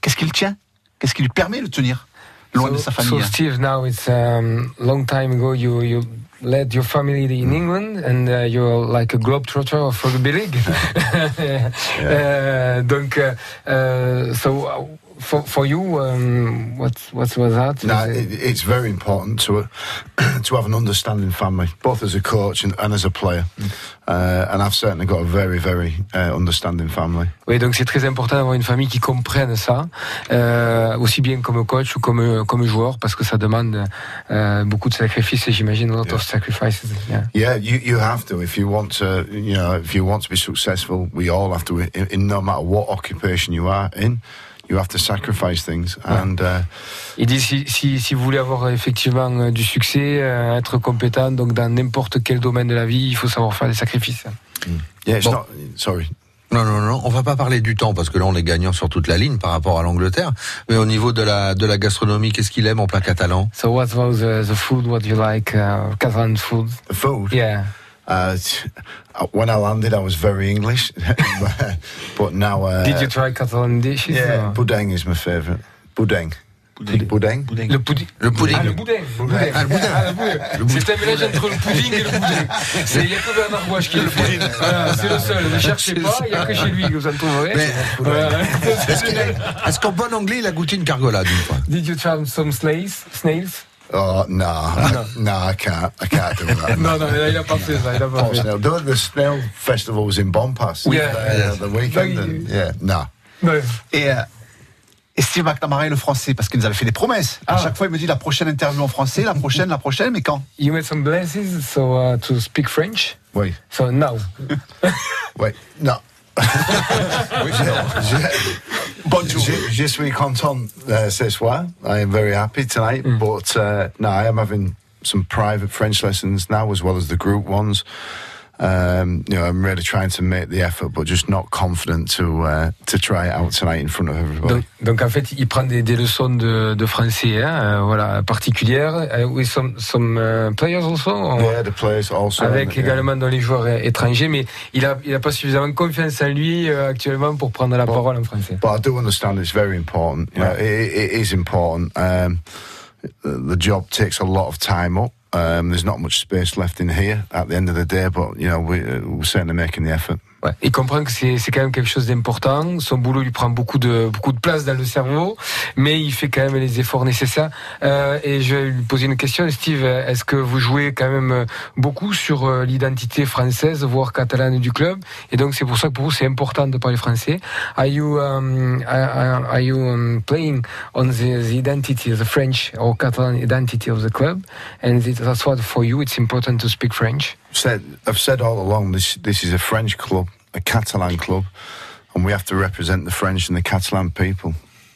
qu'est-ce qui le tient? Qu'est-ce qui lui permet de tenir? Loin so, de sa famille So Steve, now it's um, long time ago you you led your family in England and uh, you're like a globetrotter of rugby league. uh, donc, uh, uh, so for for you, um, what what was that? No, it- it, it's very important to to have an understanding family, both as a coach and, and as a player. Uh, and I've certainly got a very, very uh, understanding family. Oui, donc c'est très important d'avoir une famille qui comprenne ça, euh, aussi bien comme coach ou comme comme joueur, parce que ça demande euh, beaucoup de sacrifices. J'imagine a lot of sacrifices. Yeah. Yeah, you, you have to if you want to. You know, if you want to be successful, we all have to. In, in no matter what occupation you are in, you have to sacrifice things. And uh, Il dit si, si, si vous voulez avoir effectivement euh, du succès, euh, être compétent, donc dans n'importe quel domaine de la vie, il faut savoir faire des sacrifices. yeah, it's Bon. not. Sorry. Non, non, non, on va pas parler du temps parce que là on est gagnant sur toute la ligne par rapport à l'Angleterre. Mais au niveau de la de la gastronomie, qu'est-ce qu'il aime en plat catalan? So what was the, the food? What you like? Uh, Catalan food? The food? Yeah. Uh, uh, when I landed, I was very English, but now. Uh, Did you try Catalan dishes? Yeah, or- boudin is my favourite. Boudin. Boudin. Boudin. Le pudding. Le pudding. Ah, le boudin. Le boudin. Ah, le boudin. Ah, le boudin. C'est un mélange entre le pudding et le boudin. C'est- Il n'y a que Bernard Bois qui le fait. Voilà, c'est le seul. Ne cherchez pas, il n'y a que chez lui que vous en trouverez. Mais- Voilà. Est-ce qu'il a- est-ce qu'en bon anglais il a goûté une cargolade une fois Did you try some snails? Snails? Oh no, no, I can't. I can't do that. Non, non, il n'a pas fait ça. Il a pas Oh, fait. snail. The, the snail festival was in Bonpass. Yeah. uh, the weekend. and, yeah, no. Ouais. Et, euh, et Steve McNamara est le français parce qu'il nous avait fait des promesses. À Ah. chaque fois, il me dit la prochaine interview en français, la prochaine, la prochaine, mais quand? You made some blesses so uh, to speak French? Wait, So now. wait, no. Je, je, suis content uh, ce soir. I am very happy tonight. But uh, no, I am having some private French lessons now as well as the group ones. Um, you know, I'm really trying to make the effort, but just not confident to uh, to try it out tonight in front of everybody. Donc, donc en fait, il prend des, des leçons de, de français, hein, euh, voilà, particulières. Uh, with some some uh, players also. yeah, the players also. avec yeah. également dans les joueurs étrangers, mais il a, il a pas suffisamment confiance en lui euh, actuellement pour prendre la parole en français. But I do understand it's very important. You know, it, it is important. Um, the job takes a lot of time up. Um, there's not much space left in here at the end of the day, but you know we, uh, we're certainly making the effort. Ouais. Il comprend que c'est quand même quelque chose d'important. Son boulot lui prend beaucoup de beaucoup de place dans le cerveau, mais il fait quand même les efforts nécessaires. Euh, et je vais lui poser une question, Steve. Est-ce que vous jouez quand même euh, beaucoup sur euh, l'identité française, voire catalane du club? Et donc c'est pour ça que pour vous c'est important de parler français. Are you um, are, are you um, playing on the, the identity the French or Catalan identity of the club? And that's what for you it's important to speak French. Said, I've said all along this this is a French club, a Catalan club, and we have to represent the French and the Catalan people.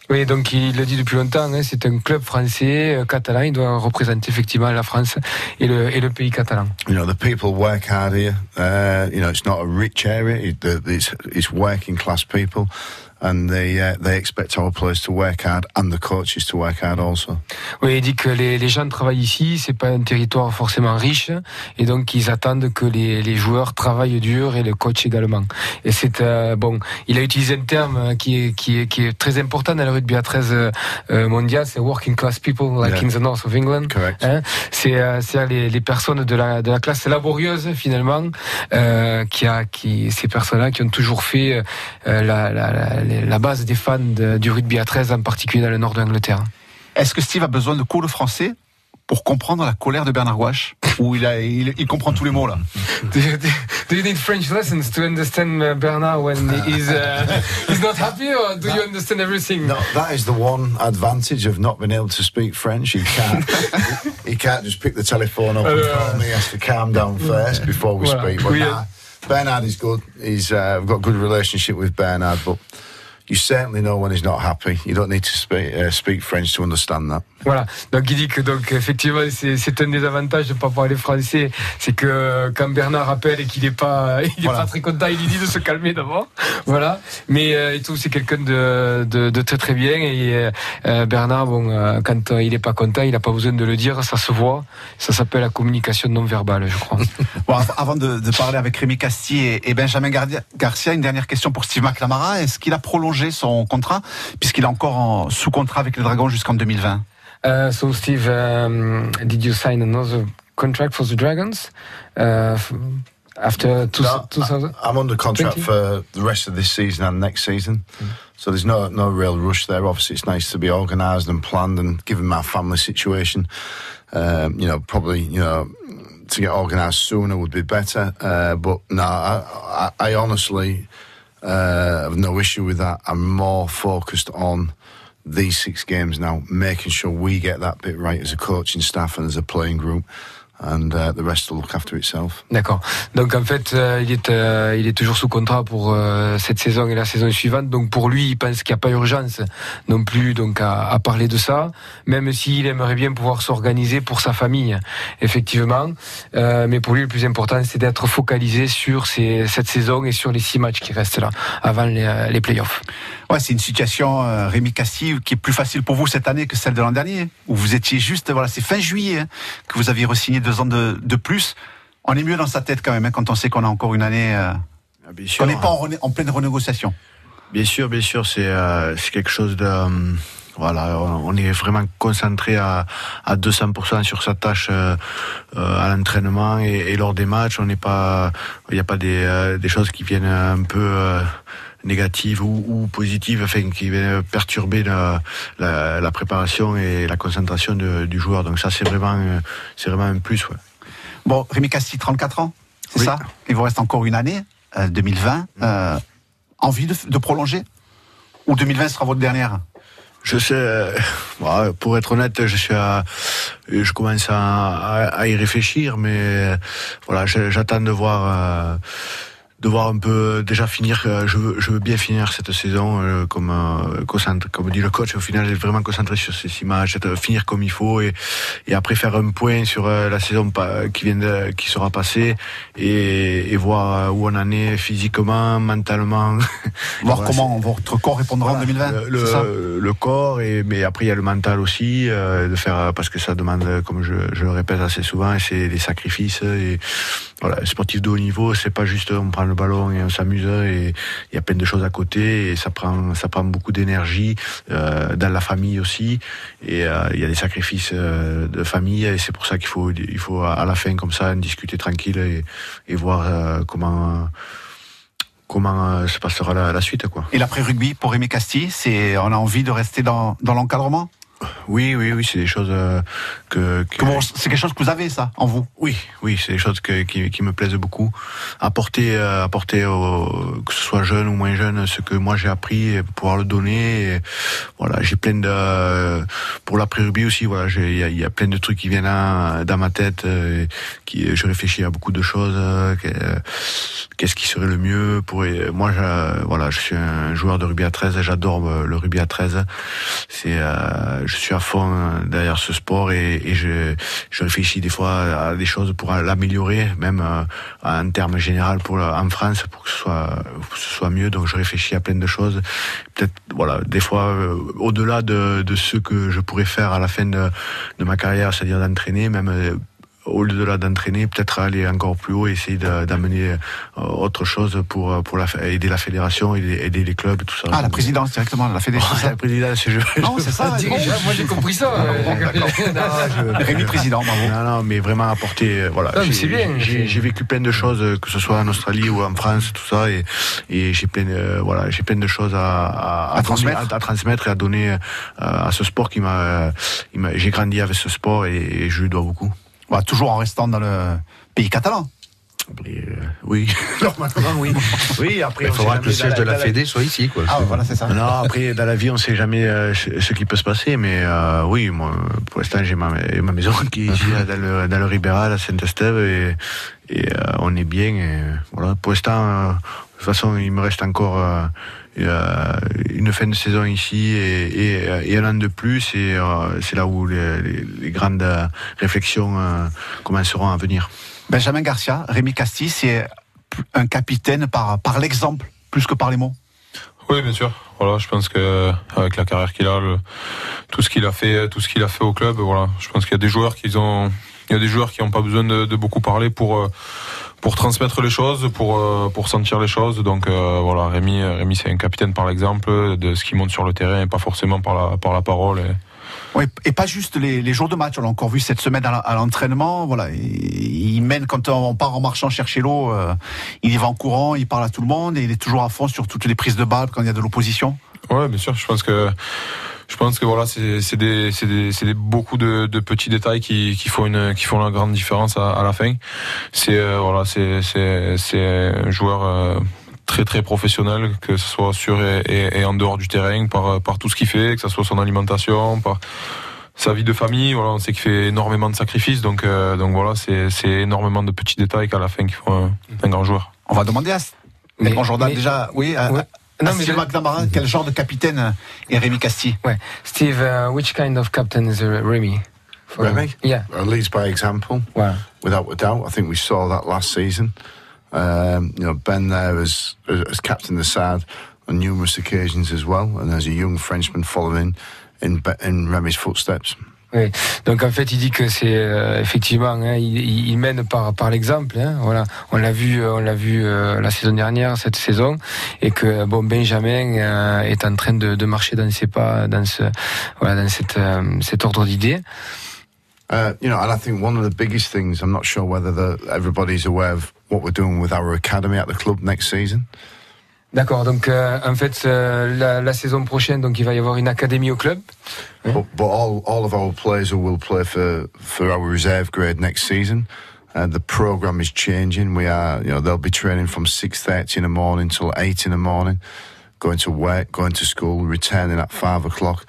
Oui, donc il le dit depuis longtemps, hein, c'est un club français, euh, catalan, il doit représenter effectivement la France et le, et le pays catalan. You know, the people work hard here. Uh, you know, it's not a rich area. It, it's, it's working class people, they uh, they expect our players to work hard and the coaches to work hard also. Oui, il dit que les, les gens travaillent ici, c'est pas un territoire forcément riche, et donc ils attendent que les, les joueurs travaillent dur et le coach également. Et c'est euh, bon, il a utilisé un terme euh, qui est, qui est, qui est très important dans le rugby à 13 euh, euh, mondial, c'est working class people, like Yeah. in the north of England. Correct. Hein, c'est euh, les, les personnes de la, de la classe laborieuse finalement, qui a qui ces personnes-là qui ont toujours fait la, la, la, la base des fans de- du rugby à 13 en particulier dans le nord de l'Angleterre. Est-ce que Steve a besoin de cours de français pour comprendre la colère de Bernard Gouache? Ou il, a, il, il comprend tous les mots là? Do, you, do you need French lessons to understand uh, Bernard when he's uh, he's not happy, or do you understand everything? No, that is the one advantage of not being able to speak French. He can't. he, can't just pick the telephone up and call me. He has to calm down first before we speak. But Oui. nah, Bernard is good. He's uh, we've got a good relationship with Bernard, but you certainly know when he's not happy. You don't need to speak uh, speak French to understand that. Voilà. Donc il dit que donc effectivement c'est c'est un des avantages de pas parler français, c'est que quand Bernard appelle et qu'il est pas il est Voilà. pas très content, il lui dit de se calmer d'abord. Voilà. Mais euh, et tout c'est quelqu'un de, de de très très bien et euh, euh, Bernard bon euh, quand euh, il est pas content, il a pas besoin de le dire, ça se voit. Ça s'appelle la communication non verbale, je crois. Bon, av- avant de, de parler avec Rémi Casti et, et Benjamin Garcia, une dernière question pour Steve McLamara. Est-ce qu'il a prolongé son contrat puisqu'il est encore en, sous contrat avec les Dragons jusqu'en 2020 Uh, so Steve, um, did you sign another contract for the Dragons uh, after two, No, 2000? I- I'm under contract 20? for the rest of this season and next season. So there's no no real rush there. Obviously, it's nice to be organised and planned, and given my family situation, um, you know, probably you know to get organised sooner would be better. Uh, but no, I, I, I honestly uh, have no issue with that. I'm more focused on these six games now, making sure we get that bit right as a coaching staff and as a playing group, and uh, the rest will look after itself. D'accord. Donc en fait, euh, il est euh, il est toujours sous contrat pour euh, cette saison et la saison suivante. Donc pour lui, il pense qu'il n'y a pas urgence non plus donc à, à parler de ça, même s'il aimerait bien pouvoir s'organiser pour sa famille, effectivement. Euh, mais pour lui, le plus important, c'est d'être focalisé sur cette saison et sur les six matchs qui restent là avant les, euh, les playoffs. Ouais, c'est une situation, euh, Rémi qui est plus facile pour vous cette année que celle de l'an dernier, où vous étiez juste, voilà, c'est fin juillet hein, que vous aviez re-signé deux ans de, de plus. On est mieux dans sa tête quand même, hein, quand on sait qu'on a encore une année, euh, Ah, bien sûr. qu'on n'est pas en, pleine renégociation. Bien sûr, bien sûr, c'est euh, quelque chose de euh, voilà, on on est vraiment concentré à, à 200% sur sa tâche euh, euh, à l'entraînement et, et lors des matchs. On n'est pas, il n'y a pas des, euh, des choses qui viennent un peu négatives ou, ou positives, enfin qui viennent perturber la, la, la préparation et la concentration de- du joueur. Donc ça, c'est vraiment, euh, c'est vraiment un plus. Ouais. Bon, Rémi Casti, 34 ans, c'est Oui. ça? Il vous reste encore une année, euh, 2020. Euh, envie de, de prolonger? Ou 2020 sera votre dernière? Je sais, euh, ouais, pour être honnête, je suis à, je commence à, à- à y réfléchir, mais euh, voilà, j'attends de voir, euh, de voir un peu déjà finir. euh, Je veux, je veux bien finir cette saison euh, comme euh, comme dit le coach. Au final, vraiment concentré sur ces six matchs, finir comme il faut et, et après faire un point sur euh, la saison qui vient de, qui sera passée et, et voir euh, où on en est physiquement, mentalement. Voir Voilà, comment votre corps répondra en voilà, 2020 le, le- c'est ça? le corps et mais après il y a le mental aussi euh, de faire parce que ça demande comme je, je le répète assez souvent c'est des sacrifices et voilà sportif de haut niveau c'est pas juste on prend le ballon et on s'amuse et il y a plein de choses à côté et ça prend ça prend beaucoup d'énergie euh, dans la famille aussi et euh, il y a des sacrifices euh, de famille et c'est pour ça qu'il faut il faut à la fin comme ça en discuter tranquille et, et voir euh, comment comment euh, se passera la, la suite quoi. Et l'après-rugby pour Rémi Casti, c'est, on a envie de rester dans, dans l'encadrement? Oui, oui, oui, c'est des choses euh, que, que- Comment- C'est quelque chose que vous avez, ça, en vous? Oui, oui, c'est des choses que, qui, qui me plaisent beaucoup. Apporter, euh, apporter au, que ce soit jeune ou moins jeune, ce que moi j'ai appris, et pouvoir le donner. Et voilà, j'ai plein de pour l'après rugby aussi. Voilà, il y a, il y a plein de trucs qui viennent dans ma tête. euh, qui, je réfléchis à beaucoup de choses. euh, que- Qu'est-ce qui serait le mieux pour moi je, voilà je suis un joueur de rugby à 13 j'adore le rugby à 13 c'est je suis à fond derrière ce sport et, et je, je réfléchis des fois à des choses pour l'améliorer même euh, en termes général pour en France pour que ce soit que ce soit mieux. Donc je réfléchis à plein de choses. Peut-être voilà des fois euh, au-delà de, de ce que je pourrais faire à la fin de, de ma carrière c'est-à-dire d'entraîner même euh, au-delà d'entraîner, peut-être aller encore plus haut et essayer de- d'amener euh, autre chose pour, euh, pour la, aider la fédération, aider, aider les clubs et tout ça. Ah, la présidence directement, la fédération. Oh, la présidence, je, Non, c'est ça. bon. moi j'ai compris ça. euh, Rémi président, bravo. Non, non, mais vraiment apporter. euh, Voilà, Non, mais J'ai- c'est bien, J'ai vécu plein de choses, euh, que ce soit en Australie ou en France, tout ça, et, et j'ai plein, de- voilà, j'ai plein de choses à, à, À transmettre. à, à transmettre et à donner euh, à ce sport qui m'a. il m'a- J'ai grandi avec ce sport et, et je lui dois beaucoup. Voilà, toujours en restant dans le pays catalan. euh, oui, normalement oui. Oui, après Il faudra que le siège de la dans Fédé soit ici, quoi. Ah, voilà, c'est ça. Non, après dans la vie on sait jamais euh, ce qui peut se passer, mais euh, oui, moi pour l'instant j'ai ma, ma maison qui est ici dans le dans le Ribéral à Saint-Estève et, et on est bien. Et, voilà, pour l'instant, de toute façon il me reste encore une fin de saison ici et, et, et un an de plus et euh, c'est là où les, les- les grandes réflexions euh, commenceront à venir. Benjamin Garcia, Rémi Casti, c'est un capitaine par, par l'exemple, plus que par les mots? Oui, bien sûr. Voilà, je pense que avec la carrière qu'il a, le- tout ce qu'il a fait, tout ce qu'il a fait au club, voilà, je pense qu'il y a des joueurs qui ont, il y a des joueurs qui n'ont pas besoin de, de beaucoup parler pour euh, pour transmettre les choses, pour euh, pour sentir les choses. Donc euh, voilà, Rémi, Rémi, c'est un capitaine par l'exemple de ce qu'il montre sur le terrain et pas forcément par la par la parole. Et, Oui, et pas juste les, les jours de match. On l'a encore vu cette semaine à l'entraînement. Voilà, il, il mène quand on part en marchant chercher l'eau. euh, il y va en courant, il parle à tout le monde et il est toujours à fond sur toutes les prises de balles quand il y a de l'opposition. Ouais, bien sûr. Je pense que je pense que voilà, c'est c'est des c'est des c'est des beaucoup de, de petits détails qui qui font une qui font la grande différence à, à la fin. C'est euh, voilà, c'est c'est c'est un joueur euh, très très professionnel, que ce soit sur et, et, et en dehors du terrain, par par tout ce qu'il fait, que ce soit son alimentation, par sa vie de famille, voilà, on sait qu'il fait énormément de sacrifices, donc euh, donc voilà, c'est c'est énormément de petits détails qu'à la fin qui font un, un grand joueur. On va demander à Mais- Bon, Jordan, mais- déjà, oui, à, Ouais. à Non, mais Steve McNamara, quel genre de capitaine est Rémi Casti Ouais. Steve, uh, which kind of captain is uh, Remy? For- Remy? Yeah. Uh, leads by example, Wow. without a doubt. I think we saw that last season. Um, you know, Ben there as, as captain of the side on numerous occasions as well, and as a young Frenchman following in, in Remy's footsteps. Oui. Donc en fait, il dit que c'est euh, effectivement, hein, il, il- mène par par l'exemple. Hein, voilà, on l'a vu, euh, on l'a vu euh, la saison dernière, cette saison, et que bon Benjamin euh, est en train de, de marcher dans ses pas, dans ce voilà, dans cette euh, cet ordre d'idées. Uh, you know, and I think one of the biggest things, I'm not sure whether the, everybody's aware of what we're doing with our academy at the club next season. D'accord. Donc euh, en fait, euh, la, la saison prochaine, donc il va y avoir une académie au club. But, but all, all of our players will play for, for our reserve grade next season. Uh, the program is changing. We are, you know, they'll be training from six thirty in the morning till eight in the morning, going to work, going to school, returning at five o'clock.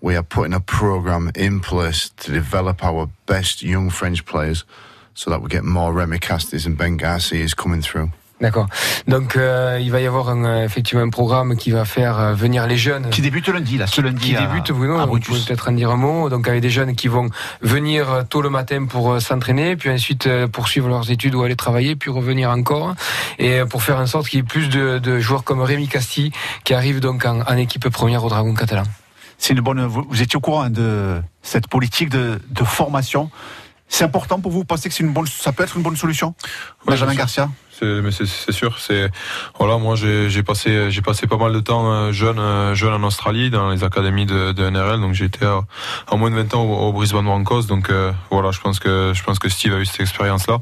We are putting a program in place to develop our best young French players, so that we get more Remy Castis and Ben Garcias coming through. D'accord. Donc euh, il va y avoir un, euh, effectivement un programme qui va faire euh, venir les jeunes. Qui débute lundi, là, ce lundi. qui à- débute, vous, non, à vous pouvez peut-être en dire un mot. Donc avec des jeunes qui vont venir euh, tôt le matin pour euh, s'entraîner, puis ensuite euh, poursuivre leurs études ou aller travailler, puis revenir encore, et euh, pour faire en sorte qu'il y ait plus de, de joueurs comme Rémi Casti qui arrivent donc en, en équipe première au Dragon catalan. C'est une bonne. Vous, vous étiez au courant hein, de cette politique de, de formation. C'est important pour vous. Vous pensez que c'est une bonne, ça peut être une bonne solution, Benjamin. Garcia? Mais c'est, sûr. C'est voilà, moi j'ai, passé j'ai passé pas mal de temps euh, jeune euh, jeune en Australie dans les académies de, NRL. Donc été à, à moins de 20 ans au, Brisbane Broncos. Donc euh, voilà, je pense que je pense que Steve a eu cette expérience là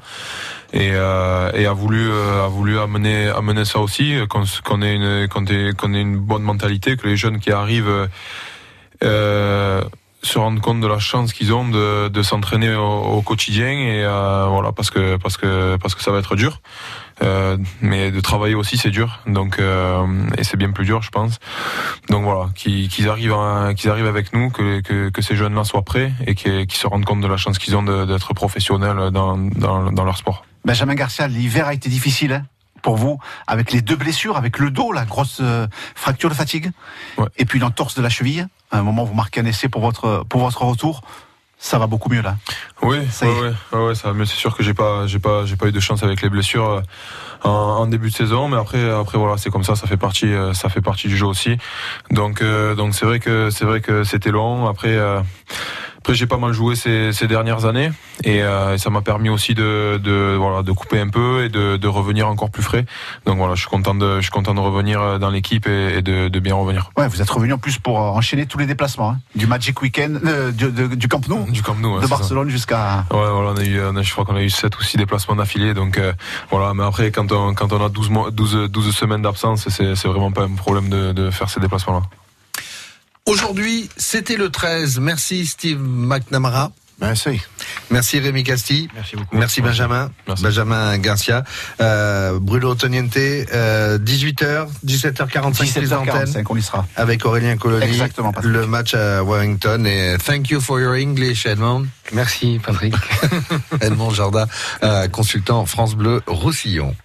et, a voulu a voulu amener amener ça aussi qu'on, ait une une bonne mentalité, que les jeunes qui arrivent se rendre compte de la chance qu'ils ont de, de s'entraîner au, au quotidien et euh, voilà parce que parce que parce que ça va être dur. Euh, mais de travailler aussi c'est dur. Donc euh, et c'est bien plus dur je pense. Donc voilà qu'ils qu'ils arrivent qu'ils arrivent avec nous que, que, que ces jeunes là soient prêts et qu'ils se rendent compte de la chance qu'ils ont d'être professionnels dans, dans, dans leur sport. Benjamin Garcia, l'hiver a été difficile hein, pour vous, avec les deux blessures, avec le dos, la grosse euh, fracture de fatigue, Ouais. et puis l'entorse de la cheville. À un moment, vous marquez un essai pour votre pour votre retour. Ça va beaucoup mieux là. Oui, Ça ouais, ça. Mais c'est sûr que j'ai pas, j'ai pas, j'ai pas eu de chance avec les blessures euh, en, en début de saison. Mais après, après voilà, c'est comme ça. Ça fait partie, euh, ça fait partie du jeu aussi. Donc, euh, donc c'est vrai que c'est vrai que c'était long. Après. euh, après j'ai pas mal joué ces, ces dernières années et, euh, ça m'a permis aussi de, de voilà de couper un peu et de, de revenir encore plus frais. Donc voilà, je suis content de je suis content de revenir euh, dans l'équipe et, et de, de bien revenir. Ouais, vous êtes revenu en plus pour euh, enchaîner tous les déplacements, hein, du Magic Weekend, euh, du, de- du Camp Nou, Du Camp Nou, de. Barcelone jusqu'à. Ouais, voilà, on a eu, on a- je crois qu'on a eu 7 ou 6 déplacements d'affilée, donc euh, voilà. Mais après, quand on, quand on a 12, mois, 12, 12 semaines d'absence, c'est, c'est vraiment pas un problème de, de faire ces déplacements-là. Aujourd'hui, c'était le 13. Merci Steve McNamara. Merci. Merci Rémi Casti. Merci beaucoup. Merci Benjamin. Benjamin Garcia. Euh, Bruno Toniente, euh, 18h, 17h45 prise d'antenne 17h45, on y sera. avec Aurélien Colony. Exactement, Patrick. Le match à Warrington et thank you for your English, Edmond. Merci Patrick. Edmond Jardin, euh, consultant France Bleu Roussillon.